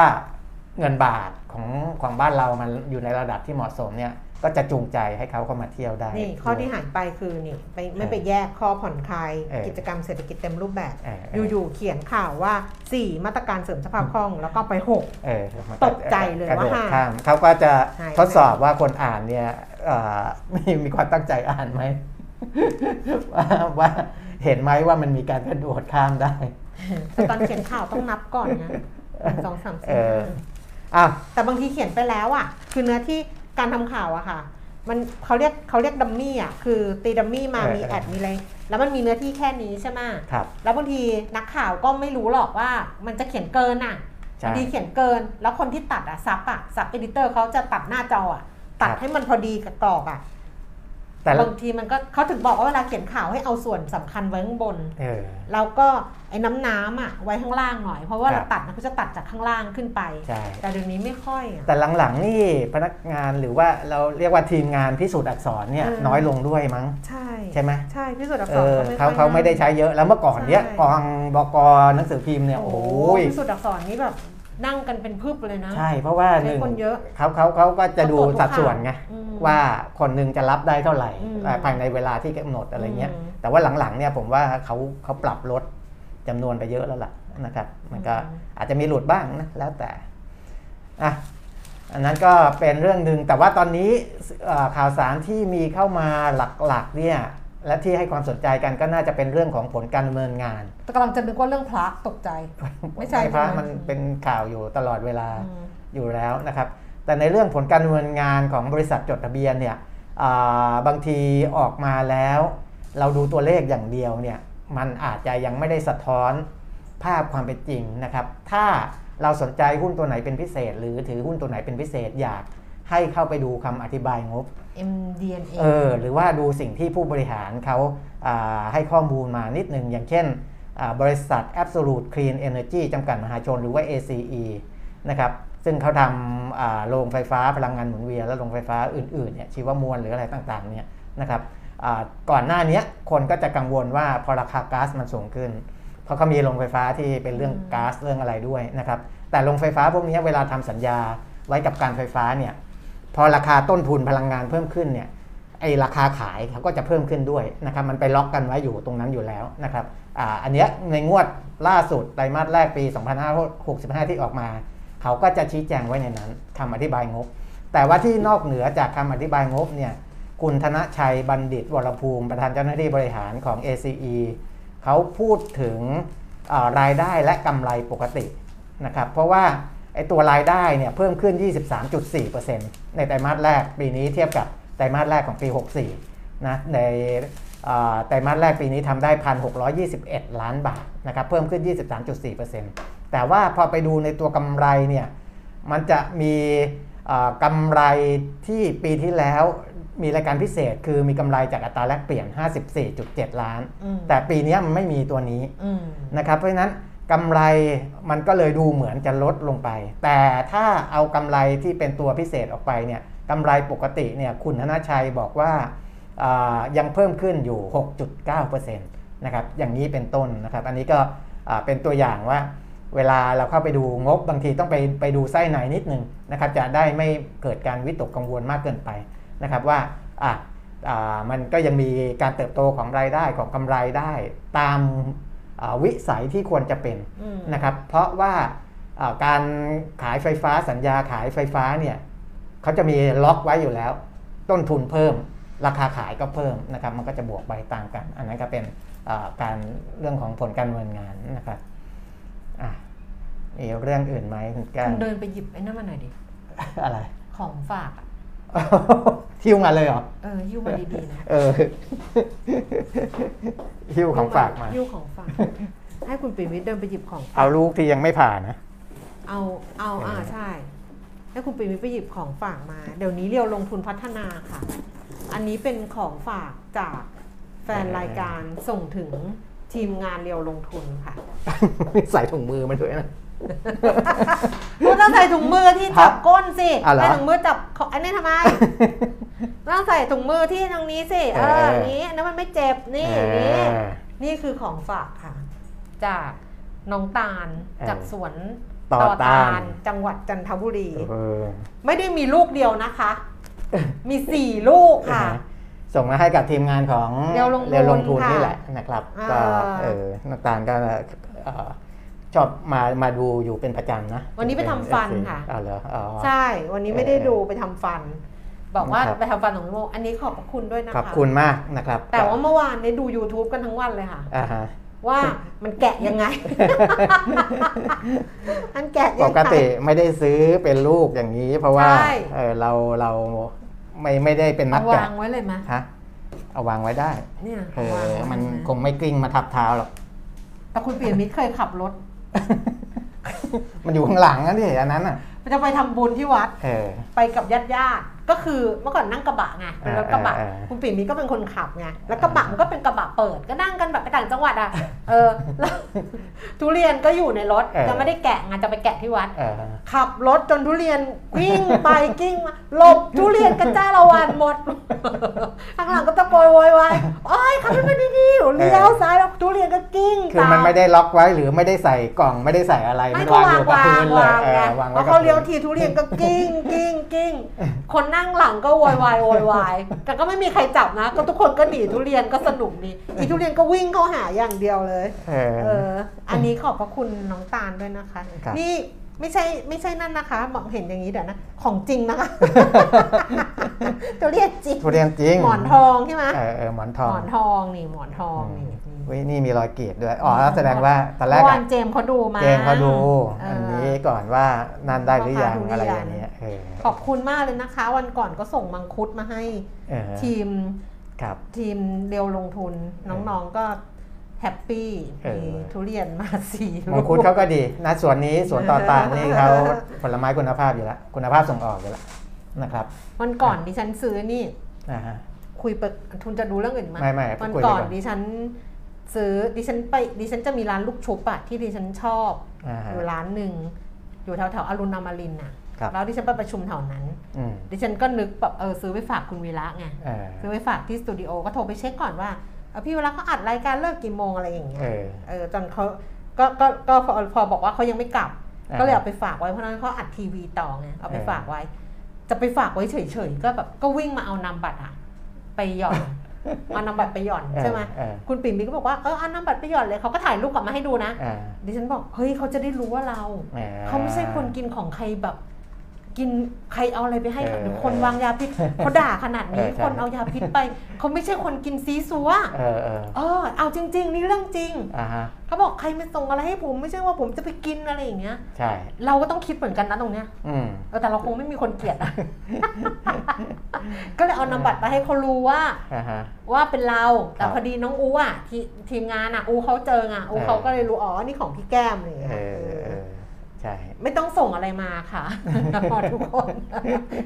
เงินบาทของของบ้านเรามันอยู่ในระดับที่เหมาะสมเนี่ย ก็จะจูงใจให้เขาเข้ามาเที่ยวได้ นี่ข้อที่หายไปคือนี่ไปไม่ไปแยกข้อผ่อนคลายเออกิจกรรมเศรษฐกิจเต็มรูปแบบเออเอออยู่ๆเขียนข่าวว่า 4 มาตรการเสริมสภาพคล่องแล้วก็ไป6เออมันตกใจเลยกระโดดว่าหายข้ามเขาก็จะหายไปทดสอบว่าคนอ่านเนี่ยเอ่อมีมีความตั้งใจอ่านไหมว่าว่าเห็นไหมว่ามันมีการกระโดดข้ามได้แต่ตอนเขียนข่าวต้องนับก่อนนะหนึ่งสองสามเอสี่อห้าอ้าวแต่บางทีเขียนไปแล้วอะ คือเนื้อที่ การทำข่าวอะค่ะ มันเขาเรียกเขาเรียกดัมมี่อะคือตีดัมมี่มาเออมีเออแอดมีอะไรแล้วมันมีเนื้อที่แค่นี้ใช่ไหมครับแล้วบางทีนักข่าวก็ไม่รู้หรอกว่ามันจะเขียนเกินอะใช่บางทีเขียนเกิน แล้วคนที่ตัดอะซับอะซับเอดิเตอร์เขาจะตัดหน้าจออะตัดครับให้มันพอดีกับกรอบอะ แต่ละบางทีมันก็เขาถึงบอกว่าเวลาเขียนข่าวให้เอาส่วนสำคัญไว้ข้างบนเออแล้วก็ไอ้น้ำน้ำอะไว้ข้างล่างหน่อยเพราะว่าครัเราบตัดนะเขาจะตัดจากข้างล่างขึ้นไปใช่แต่เดี๋ยวนี้ไม่ค่อยอะแต่หลังๆนี่พนักงานหรือว่าเราเรียกว่าทีมงานพิสูจน์อักษรเนี่ยอืมน้อยลงด้วยมั้งใช่ใช่ไหมใช่พิสูจน์อักเอษรอก็ไม่เขาค่อยเขาไม่ได้ใช้เยอะแล้วเมื่อก่อนเนี้ยใช่กองบกหนังสือพิมพ์เนี่ยโอ้โอ้โหยพิสูจน์อักษรนี่แบบ นั่งกันเป็นพึบเลยนะ ใช่เพราะว่าหใช้นึ่งคนเยอะเขาเขาเขาก็จะดูเขาตรวจทุกสัดส่วนไงอืมว่าคนหนึงจะรับได้เท่าไหร่อืมเอ่อภายในเวลาที่กำหนดอะไรเงี้ยอืมแต่ว่าหลังๆเนี่ยผมว่าเขาเขาปรับลดจำนวนไปเยอะแล้วล่ะนะครับ มันก็อืมอาจจะมีหลุดบ้างนะแล้วแต่อะอันนั้นก็เป็นเรื่องหนึ่งแต่ว่าตอนนี้เอ่อข่าวสารที่มีเข้ามาหลักๆเนี่ย และที่ให้ความสนใจกันก็น่าจะเป็นเรื่องของผลการดำเนินงานแต่กำลังจะนึกว่าเรื่องพระตกใจ ไม่ใช่พระใช่ไหมมันเป็นข่าวอยู่ตลอดเวลาอืมอยู่แล้วนะครับ แต่ในเรื่องผลการดำเนินงานของบริษัทจดทะเบียนเนี่ยอ่าบางทีออกมาแล้ว เราดูตัวเลขอย่างเดียวเนี่ยมันอาจจะยังไม่ได้สะท้อนภาพความเป็นจริงนะครับ ถ้าเราสนใจหุ้นตัวไหนเป็นพิเศษ หรือถือหุ้นตัวไหนเป็นพิเศษอยากให้เข้าไปดูคำอธิบายงบ MDNA เออหรือว่าดูสิ่งที่ผู้บริหารเขาอ่าให้ข้อมูลมานิดหนึ่งอย่างเช่นอ่าบริษัท Absolute Clean Energy จำกัดมหาชนหรือว่า ACE นะครับซึ่งเขาทำอ่าโรงไฟฟ้าพลังงานหมุนเวียนและโรงไฟฟ้าอื่นๆเนี่ยชีวมวลหรืออะไรต่างๆเนี่ยนะครับอ่าก่อนหน้านี้คนก็จะกังวลว่าพอราคาก๊าซมันสูงขึ้น เพราะเขามีโรงไฟฟ้าที่เป็นเรื่องอืมก๊าซเรื่องอะไรด้วยนะครับแต่โรงไฟฟ้าพวกนี้เวลาทำสัญญาไว้กับการไฟฟ้าเนี่ย พอราคาต้นทุนพลังงานเพิ่มขึ้นเนี่ยไอราคาขายเขาก็จะเพิ่มขึ้นด้วยนะครับมันไปล็อกกันไว้อยู่ตรงนั้นอยู่แล้วนะครับออันนี้ในงวดล่าสุดไตรมาสแรกปี 2565 ที่ออกมา เขาก็จะชี้แจงไว้ในนั้นคำอธิบายงบ แต่ว่าที่นอกเหนือจากคำอธิบายงบเนี่ยคุณธนชัยบัณฑิตวรภูมิประธานเจ้าหน้าที่บริหารของ ACE เขาพูดถึงารายได้และกำไรปกตินะครับเพราะว่า ไอ้ตัวรายได้เนี่ยเพิ่มขึ้น 23.4%ในไตรมาสแรกปีนี้เทียบกับไตรมาสแรกของปี 64 นะ ในอ่าไตรมาสแรกปีนี้ทำได้ 1,621 ล้านบาทนะครับ เพิ่มขึ้น 23.4%แต่ว่าพอไปดูในตัวกำไรเนี่ย มันจะมีอ่ากำไรที่ปีที่แล้วมีรายการพิเศษคือมีกำไรจากอัตราแลกเปลี่ยน 54.7 ล้านอืมแต่ปีเนี้ยมันไม่มีตัวนี้อืมนะครับ เพราะฉะนั้น กำไรมันก็เลยดูเหมือนจะลดลงไป แต่ถ้าเอากำไรที่เป็นตัวพิเศษออกไปเนี่ยกำไรปกติเนี่ยคุณธนชัยบอกว่าายังเพิ่มขึ้นอยู่ 6.9%นะครับอย่างนี้เป็นต้นนะครับ อันนี้ก็เป็นตัวอย่างว่าเวลาเราเข้าไปดูงบบางทีต้องไปไปดูไส้ในนิดนึงนะครับจะได้ไม่เกิดการวิตกกังวลมากเกินไปนะครับว่าอะอ่ามันก็ยังมีการเติบโตของรายได้ของกำไรได้ตาม วิสัยที่ควรจะเป็นอืมนะครับ เพราะว่าอ่าการขายไฟฟ้าสัญญาขายไฟฟ้าเนี่ยเขาจะมีล็อกไว้อยู่แล้ว ต้นทุนเพิ่ม ราคาขายก็เพิ่มนะครับ มันก็จะบวกไปต่างกัน อันนั้นก็เป็นอ่าการเรื่องของผลการดำเนินงานนะครับอะมีเรื่องอื่นไหมคุณแก้คุวณเดินไปหยิบไอ้นั่นมาหน่อยดิ อะไร ของฝากอะ หิ้วมาเลยเหรอ เออหิ้วมาดีๆนะเออหิ้วของฝากมาหิ้วของฝาก ให้คุณปิ่นวิทย์เดินไปหยิบของฝากเอาลูกที่ยังไม่ผ่านนะเอาเอาอ่าเออใช่ให้คุณปิ่นวิทย์ไปหยิบของฝากมา เดี๋ยวนี้เรียวลงทุนพัฒนาค่ะ อันนี้เป็นของฝากจากแฟนรายการส่งถึงทีมงานเรียวลงทุนค่ะ ใส่ถุงมือมาด้วยนะ คุณต้องใส่ถุงมือที่ครัจับบก้นสิอะเหรอใส่ถุงมือจับของอันนี้ทำไมต้องใส่ถุงมือที่ตรงนี้สิเอเออออย่างนี้อันนั้นมันไม่เจ็บนี่เออนี่นี่คือของฝากค่ะ จากน้องตาลเออจากสวนต่อตาลจังหวัดจันทบุรีเออไม่ได้มีลูกเดียวนะคะ มีสี่ลูกค่ะนะฮะส่งมาให้กับทีมงานของเรียวลงทุนเรียวลงทุนค่ะนี่แหละนะครับอ่าก็เออน้ำตาลก็เอ่อ ชอบมามาดูอยู่เป็นประจำนะ วันนี้ไปทำฟันค่ะอ๋อเหรออ๋อใช่ วันนี้ไม่ได้ดูไปทำฟัน บอกว่าครับไปทำฟันของโมอันนี้ขอบพระคุณด้วยนะคะขอบคุณมากนะครับ แต่ว่าเมื่อวานนี้ดู YouTube กันทั้งวันเลยค่ะอ่าฮะว่ามันแกะยังไง มันแกะปยังไงกติไม่ได้ซื้อเป็นลูกอย่างนี้ เพราะว่าใช่เออเราเราไม่ไม่ได้เป็นนัเอากแกะวางไว้เลยมะฮะเอาวางไว้ได้ เนี่ยเอเอาวางอไว้มันเลยคงไม่กลิ้งมาทับเท้าหรอกแต่คุณเปียมิตรเคยขับรถ มันอยู่ข้างหลังนั่นดิอันนั้นอะ มันจะไปทำบุญที่วัด เออ ไปกับญาติญาติๆ ก็คือเมื่อก่อนนั่งกระบะไงเป็นรถกระบะเออเออคุณปิ่นมีก็เป็นคนขับไงแล้วกระบะมันก็เป็นกระบะเปิดก็นั่งกันแบบไปต่างจังหวัดอะเออแล้วทุเรียนก็อยู่ในรถเออจะไม่ได้แกะไงจะไปแกะที่วัดเออขับรถจนทุเรียนกิ้งไปกิ้งมาหลบทุเรียนกันจ้าละหวั่นหมดข้างหลังก็ตะโกนโวยวายโอ้ยขับรถมาดีๆเลี้ยวซ้ายแล้วทุเรียนก็กิ้งคือมันตาไม่ได้ล็อกไว้หรือไม่ได้ใส่กล่องไม่ได้ใส่อะไรไม่มันก็วางวาองยู่กับวางพื้นเลยวางเอไงอวางแล้ไว้วกับเขาพื้เลี้ยวนทีทุเรียนก็กิ้งกิ้งกิ้งคนนั่งหลังก็โวยวายโวยวายแต่ก็ไม่มีใครจับนะ ก็ทุกคนก็หนีทุเรียนก็สนุกดีอีทุเรียนก็วิ่งเข้าหาอย่างเดียวเลยเออเอออันนี้ขอบพระคุณน้องตาลด้วยนะคะครับนี่ไม่ใช่ไม่ใช่นั่นนะคะมองเห็นอย่างนี้เดี๋ยวนะ ของจริงนะคะทุเรียนจริงทุเรียนจริงหมอนทองใช่ไหมเออเออหมอนทหอมงอนทองนี่หมอนทองนี่นี่ เว้ยนี่มีรอยกรีดด้วย อ๋อแสดงว่าตอนแรเมื่กอวาอะนเจมส์เขาดูมา เจงเขาดูเออันอนี้ก่อนว่านั่นได้หรือยังพ่อค้าทุเรียนอะไรอย่างเงี้ยเออขอบคุณมากเลยนะคะ วันก่อนก็ส่งมังคุดมาให้เออทีมครับทีมเรียวลงทุนน้องๆก็แฮปปี้เออมีทุเรียนมาสี่มังคุดเขาก็ดีนะสวนนี้สวนต่อตาลนี่เขาผลไม้คุณภาพอยู่แล้วคุณภาพส่งออกอยู่แล้วนะครับวันก่อนดิฉันซื้อนี่อ่าฮะคุยไปทุนจะดูเรื่องอื่นไหมไม่ไม่วันคุยไปก่อนก่อนดิฉัน ซื้อดิฉันไปดิฉันจะมีร้านลูกชุบอะที่ดิฉันชอบอ่าฮะ อยู่ร้านหนึ่งอยู่แถวแถวๆอรุณอมรินทร์น่ะครับ แล้วดิฉันไปประชุมแถวนั้น อืมดิฉันก็นึกแบบเออซื้อไปฝากคุณวีระไงเออซื้อไปฝากที่สตูดิโอก็โทรไปเช็คก่อนว่าเออพี่เวลาเขาอัดรายการเลิกกี่โมงอะไรอย่างเงี้ย เออ เออจนเขาก็ก็ก็พอพอบอกว่าเขายังไม่กลับ อ่าก็เลยเอาไปฝากไว้เพราะฉะนั้นเขาอัดทีวีต่อไงเอาไปเออ ฝากไว้ จะไปฝากไว้เฉยๆก็แบบก็วิ่งมาเอานามบัตรอะไปหย่อน เอานามบัตรไปหย่อนใช่ไหมเออคุณปิ่มมีก็บอกว่าเออเอานามบัตรไปหย่อนเลยเขาก็ถ่ายรูปกลับมาให้ดูนะเออดิฉันบอกเฮ้ยเขาจะได้รู้ว่าเราแหมเขาไม่ใช่คนกินของใครแบบ กินใครเอาอะไรไปให้เออหรือคนวางยาพิษเขาด่าขนาดนี้เออใช่คนเอายาพิษไปเขาไม่ใช่คนกินซีซัวเออเออเออเอาจริง ๆ นี่เรื่องจริงอ่าฮะเขาบอกใครไม่ส่งอะไรให้ผมไม่ใช่ว่าผมจะไปกินอะไรอย่างเงี้ยใช่เราก็ต้องคิดเหมือนกันนะตรงเนี้ยอืมเออแต่เราคงไม่มีคนเกลียดอะก็เลยเอานามบัตรไปให้เขารู้ว่าอ่าฮะว่าเป็นเราแต่ครับพอดีน้องอูอะทีทีมงานอะอูเขาเจอไงอูเออเขาก็เลยรู้อ๋อนี่ของพี่แก้มอะไรอย่างเอเงี้ยอเออ ใช่ ไม่ต้องส่งอะไรมาค่ะทุกคน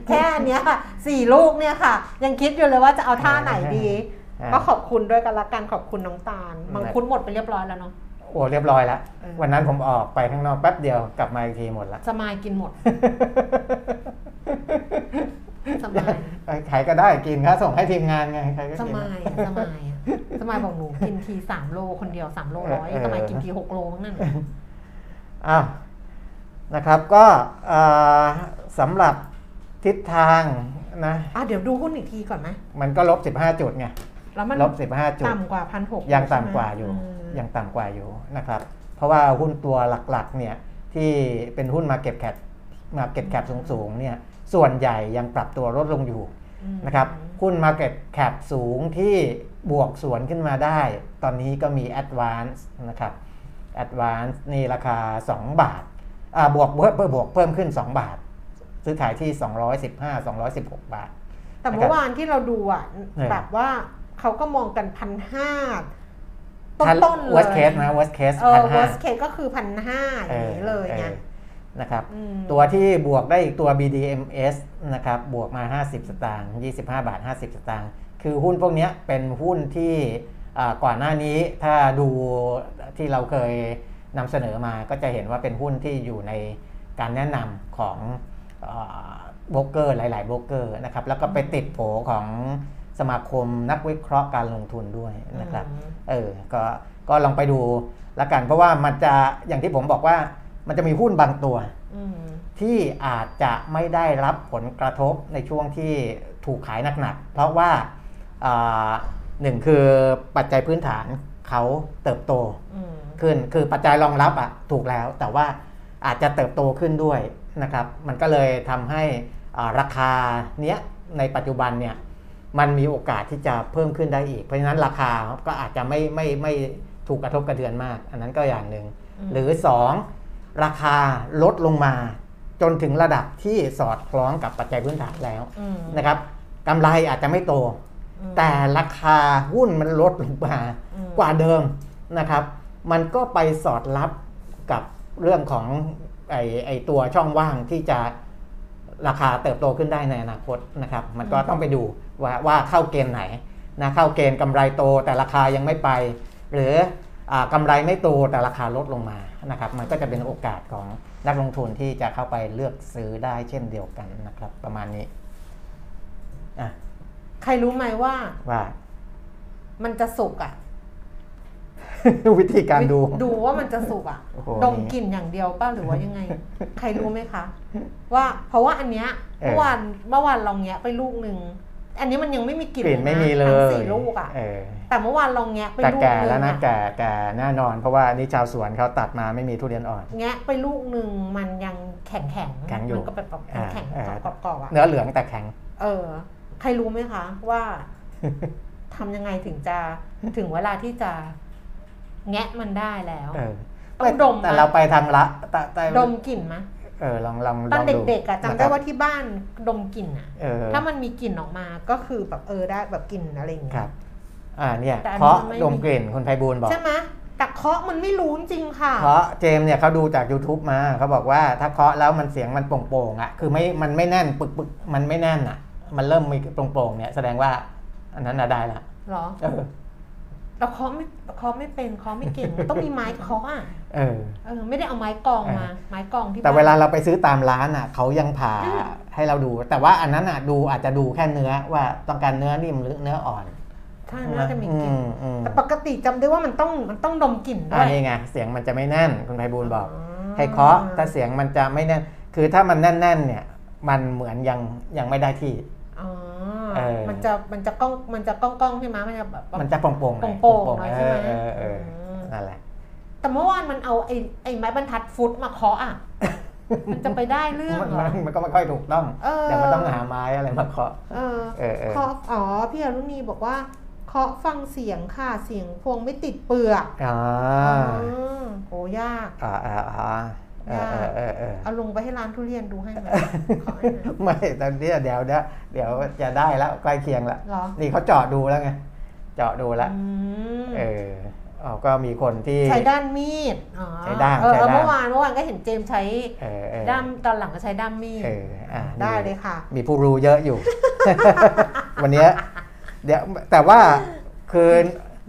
แค่อันเนี้ยค่ะสี่ลูกเนี่ยค่ะ ยังคิดอยู่เลยว่าจะเอาท่าไหนดีอ่าก็ขอบคุณด้วยกันละกันขอบคุณน้องตาลอืมมังคุดหมดไปเรียบร้อยแล้วเนาะโอ้เรียบร้อยแล้วเออวันนั้นผมออกไปข้างนอกแป๊บเดียวกลับมาอีกทีหมดละสมายกินหมดสมายใครก็ได้กินครับส่งให้ทีมงานไงใครก็สกินมายอะสมายอะสมายบอกหนูกินทีสามโลคนเดียวสามโลร้อยเออสมายกินทีหกโลมั้งนั่นอ้าว นะครับก็เอ่อสำหรับทิศทางนะอะเดี๋ยวดูหุ้นอีกทีก่อนไหมมันก็ลบ 15 จุดไงแล้วมันลบ 15 จุด ต่ำกว่าพันหกยังต่ำกว่าอยู่ ยังต่ำกว่าอยู่นะครับ เพราะว่าหุ้นตัวหลักๆเนี่ยที่เป็นหุ้น market cap market cap สูงๆเนี่ยส่วนใหญ่ยังปรับตัวลดลงอยู่นะครับหุ้น Market Cap สูงที่บวกสวนขึ้นมาได้ ตอนนี้ก็มี ADVANC นะครับ ADVANC นี่ราคา 2 บาทอ่า บวกเพิ่มเพิ่มบวกเพิ่มขึ้น 2 บาท ซื้อขายที่ 215 216 บาท แต่เมื่อวานที่เราดูอะเออแบบว่าเขาก็มองกันพันห้าต้ถ้านต้นๆเลย worst case นะ worst case เออพันห้า worst case ก็คือพันห้าอย่างนี้เลยไงนะครับอืมตัวที่บวกได้อีกตัว BDMs นะครับ บวกมา 50 สตางค์ 25 บาท 50 สตางค์ คือหุ้นพวกเนี้ยเป็นหุ้นที่อ่าก่อนหน้านี้ถ้าดูที่เราเคย นำเสนอมาก็จะเห็นว่าเป็นหุ้นที่อยู่ในการแนะนำของโบรกเกอร์หลายๆโบรกเกอร์นะครับแล้วก็ไปติดโผของสมาคมนักวิเคราะห์การลงทุนด้วยนะครับอืมเออก็ก็ลองไปดูละกันเพราะว่ามันจะอย่างที่ผมบอกว่ามันจะมีหุ้นบางตัวอืมที่อาจจะไม่ได้รับผลกระทบในช่วงที่ถูกขายหนักๆ เพราะว่าอ่าหนึ่งคือปัจจัยพื้นฐาน เขาเติบโตอืมขึ้นคือปัจจัยรองรับอะถูกแล้วแต่ว่าอาจจะเติบโตขึ้นด้วยนะครับมันก็เลยทำให้อ่าราคาเนี้ยในปัจจุบันเนี่ยมันมีโอกาสที่จะเพิ่มขึ้นได้อีก เพราะฉะนั้นราคาก็อาจจะไม่ไม่ไม่ถูกกระทบกระเทือนมาก อันนั้นก็อย่างหนึ่งอืมหรือ 2 ราคาลดลงมา จนถึงระดับที่สอดคล้องกับปัจจัยพื้นฐานแล้วอืมนะครับกำไรอาจจะไม่โตอืม แต่ราคาหุ้นมันลดลงมาอืมกว่าเดิมนะครับ มันก็ไปสอดรับกับเรื่องของไอไอตัวช่องว่างที่จะราคาเติบโตขึ้นได้ในอนาคตนะครับ มันก็ต้องไปดูว่าว่าเข้าเกณฑ์ไหนนะเข้าเกณฑ์กำไรโตแต่ราคายังไม่ไป หรืออากำไรไม่โตแต่ราคาลดลงมานะครับ มันก็จะเป็นโอกาสของนักลงทุนที่จะเข้าไปเลือกซื้อได้เช่นเดียวกันนะครับ ประมาณนี้อะ ใครรู้ไหมว่า ว่า มันจะสุกอะ วิธีการดู ดูว่ามันจะสุกอะ โอ้โหดมกลิ่นอย่างเดียวป่ะหรือว่ายังไง ใครรู้ไหมคะ ว่า เพราะว่าอันเนี้ยเออ เมื่อวานเมื่อวานลองแงะไปลูกหนึ่งอันนี้มันยังไม่มีกลิ่นกลิ่นไม่มีเลทั้งยสี่ลูกอะ เออแต่เมื่อวานลองแงะไปแต่ลูกแก่หนึแล้วงนะอะแก่แก่แน่นอน เพราะว่านี่ชาวสวนเขาตัดมาไม่มีทุเรียนอ่อน แงะไปลูกหนึ่งมันยังแข็งแข็งๆแข็งอยู่มันก็แบบแบบอ่าแข็งอ่าๆกรอบๆอะเนื้อเหลืองแต่แข็ง เออใค รรู้ไหมคะ ว่าทำยังไงถึงจะถึงเวลาที่จะแงะมันได้แล้วเออต้องดมแต่นะเราไปทางละแต่แต่ดมกลิ่นไหมเออลองลองตอนลงเด็กๆอะจำได้นะครับว่าที่บ้านดมกลิ่นอะเออถ้ามันมีกลิ่นออกมาก็คือแบบเออได้แบบกลิ่นอะไรอย่างเงี้ครัยบอ่าเนี่ยแต่อันนี้เพราะมันไม่ดมมีกลิ่นคุณไพบูลย์บอกใช่ไหมแต่เคาะมันไม่รู้จริงๆค่ะเพราะเจมส์เนี่ยเขาดูจาก YouTube มาเขาบอกว่าถ้าเคาะแล้วมันเสียงมันโปร่งๆอะ คือไม่มันไม่แน่นปึกปึกมันไม่แน่นอะ มันเริ่มมีโปร่งๆเนี่ยแสดงว่าอันนั้นน่ะได้ละเหรอเออเราเคาะไม่เคาะไม่เป็นเคาะไม่เก่งต้องมีไม้เคาะอะเออเออ ไม่ได้เอาไม้กองมา ไม้กองที่แต่บ้นเวลาเราไปซื้อตามร้านอะเขายังผ่าให้เราดู แต่ว่าอันนั้นอะดูอาจจะดูแค่เนื้อว่าต้องการเนื้อนิ่มหรือเนื้ออ่อนถ้าน่าจะมีกลิ่นอืมอืมแต่ปกติจำได้ว่ามันต้องมันต้องดมกลิ่นด้อัวนยนี้ไงเสียงมันจะไม่แน่นคุณไพบูลย์บอกอ๋อให้เคาะถ้าเสียงมันจะไม่แน่น คือถ้ามันแน่นๆเนี่ย มันเหมือนยังยังไม่ได้ที่ อ๋อเออมันจะมันจะก้องมันจะก้องก้องๆใช่ไหมมันจะแบบมันจะโปร่งๆหน่อยโปร่งๆหน่อยเอใช่ไหมอเออเออมนั่นแหละ แต่เมื่อวานมันเอาไอ้ไอ้ไม้บรรทัดฟุตมาเคาะอะ มันจะไปได้เรื่องมันเหรอมันมันก็ไม่ค่อยถูกต้องเออเดี๋ยวมันต้องหาไม้อะไรมาเคาะเออเออเออเคาะอ๋อพี่อรุณีบอกว่าเคาะฟังเสียงค่ะเสียงพวงไม่ติดเปลือกอ่าอืมโอ้ยากอ่าอ่าอ่า เออเออเออเออเอาลงไปให้ร้านทุเรียนดูให้ไหมขอให้หน่อยไม่ตอนนี้เดี๋ยวเดี๋ยวเดี๋ยวจะได้แล้วใกล้เคียงแล้วเหรอนี่เขาเจาะดูแล้วไงเจาะดูแล้วอืมเอออ๋อก็มีคนที่ใช้ด้านมีดอ๋อใช้ด้ามเออใช้ด้ามเมื่อวานเมื่อวานก็เห็นเจมส์ใช้เออเออด้ามตอนหลังก็ใช้ด้ามมีดเอออะได้มีเลยค่ะ มีผู้รู้เยอะอยู่ วันเนี้ยเดี๋ยวแต่ว่าคือ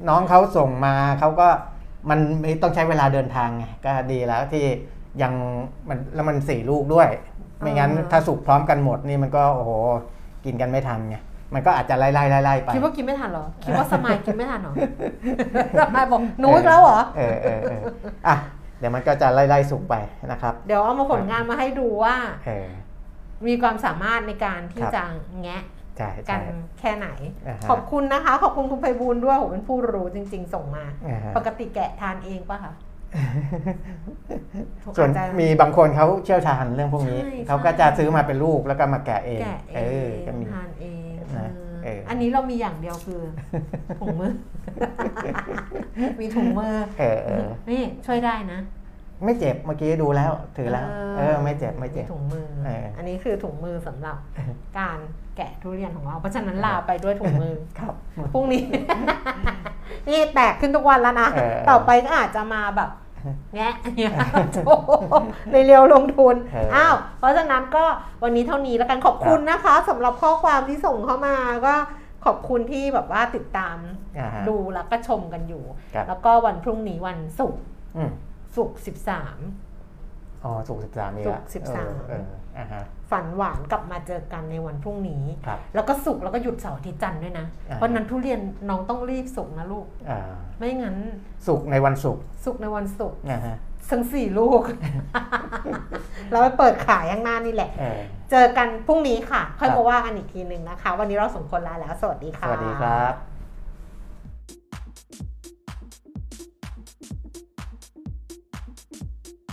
น้องเขาส่งมาเขาก็มันมีต้องใช้เวลาเดินทางไงก็ดีแล้วที่ ยังมันแล้วมันสี่ลูกด้วย ไม่งั้นอ่าถ้าสุกพร้อมกันหมดนี่มันก็โอ้โหกินกันไม่ทันไงมันก็อาจจะไล่ไล่ไล่ไล่ไปคิดว่ากินไม่ทันเหรอ คิดว่าสมัยกินไม่ทันเหรอสมัยบอกหนูอีกแล้วเหรอเออเออเอออะเดี๋ยวมันก็จะไล่ไล่สุกไปนะครับ เดี๋ยวเอามาผลงานมาให้ดูว่าเออมีความสามารถในการที่ครับจะแงะใช่กัใช่นแค่ไหนอ่าฮะขอบคุณนะคะ ขอบคุณคุณไพบูลย์ด้วยผมเป็นผู้รู้จริง ๆ ส่งมาอ่าฮะปกติแกะทานเองปะคะ ส่วนอาจจะมีบางคนเขาเชี่ยวชาญเรื่องพวกนี้ใช่เขาก็จะซื้อมาเป็นลูกแล้วก็มาแกะเองแกะเอเอองก็มีทานเองนะเออเอออัอันนี้เรามีอย่างเดียวคือถุงมือ มีถุงมือเออเออนี่ช่วยได้นะ ไม่เจ็บเมื่อกี้ดูแล้วถือแล้วเออไม่เจ็บไม่เจ็บถุงมือเอออัอันนี้คือถุงมือสำหรับการแกะทุเรียนของเรา เพราะฉะนั้นลาไปด้วยถุงมือครับพรุ่งนี้ นี่แตกขึ้นทุกวันแล้วนะเออต่อไปก็อาจจะมาแบบแงะเนี่ยโอ้โหในเรียวลงทุนเอออ้อ้าวเพราะฉะนั้นก็วันนี้เท่านี้แล้วกันขอบคุณนะคะสำหรับข้อความที่ส่งเข้ามาก็ขอบคุณที่แบบว่าติดตามอ่าฮะดูแล้วก็ชมกันอยู่ครับแล้วก็วันพรุ่งนี้วันศุกร์ อืมศุกร์สิบสามอ๋อสุกสิบสามนี่ศุละกร์สิบสามเออเอออ่าฮะ ฝันหวานกลับมาเจอกันในวันพรุ่งนี้ ครับแล้วก็ศุกร์แล้วก็หยุดเสาร์อาทิตย์จันทร์ด้วยนะ อ่า เพราะฉะนั้นทุเรียนน้องต้องรีบสุกนะลูก อ่าไม่งั้นสุกในวันศุกร์สุกในวันศุกร์นะฮะทั้งสี่ลูก เราไปเปิดขายข้างหน้านี่แหละ เออ เจอกันพรุ่งนี้ค่ะ ค่อยครับ มาว่ากันอีกทีหนึ่งนะคะ วันนี้เราสมคนลาแล้ว สวัสดีสค่ะ วัสดีครับ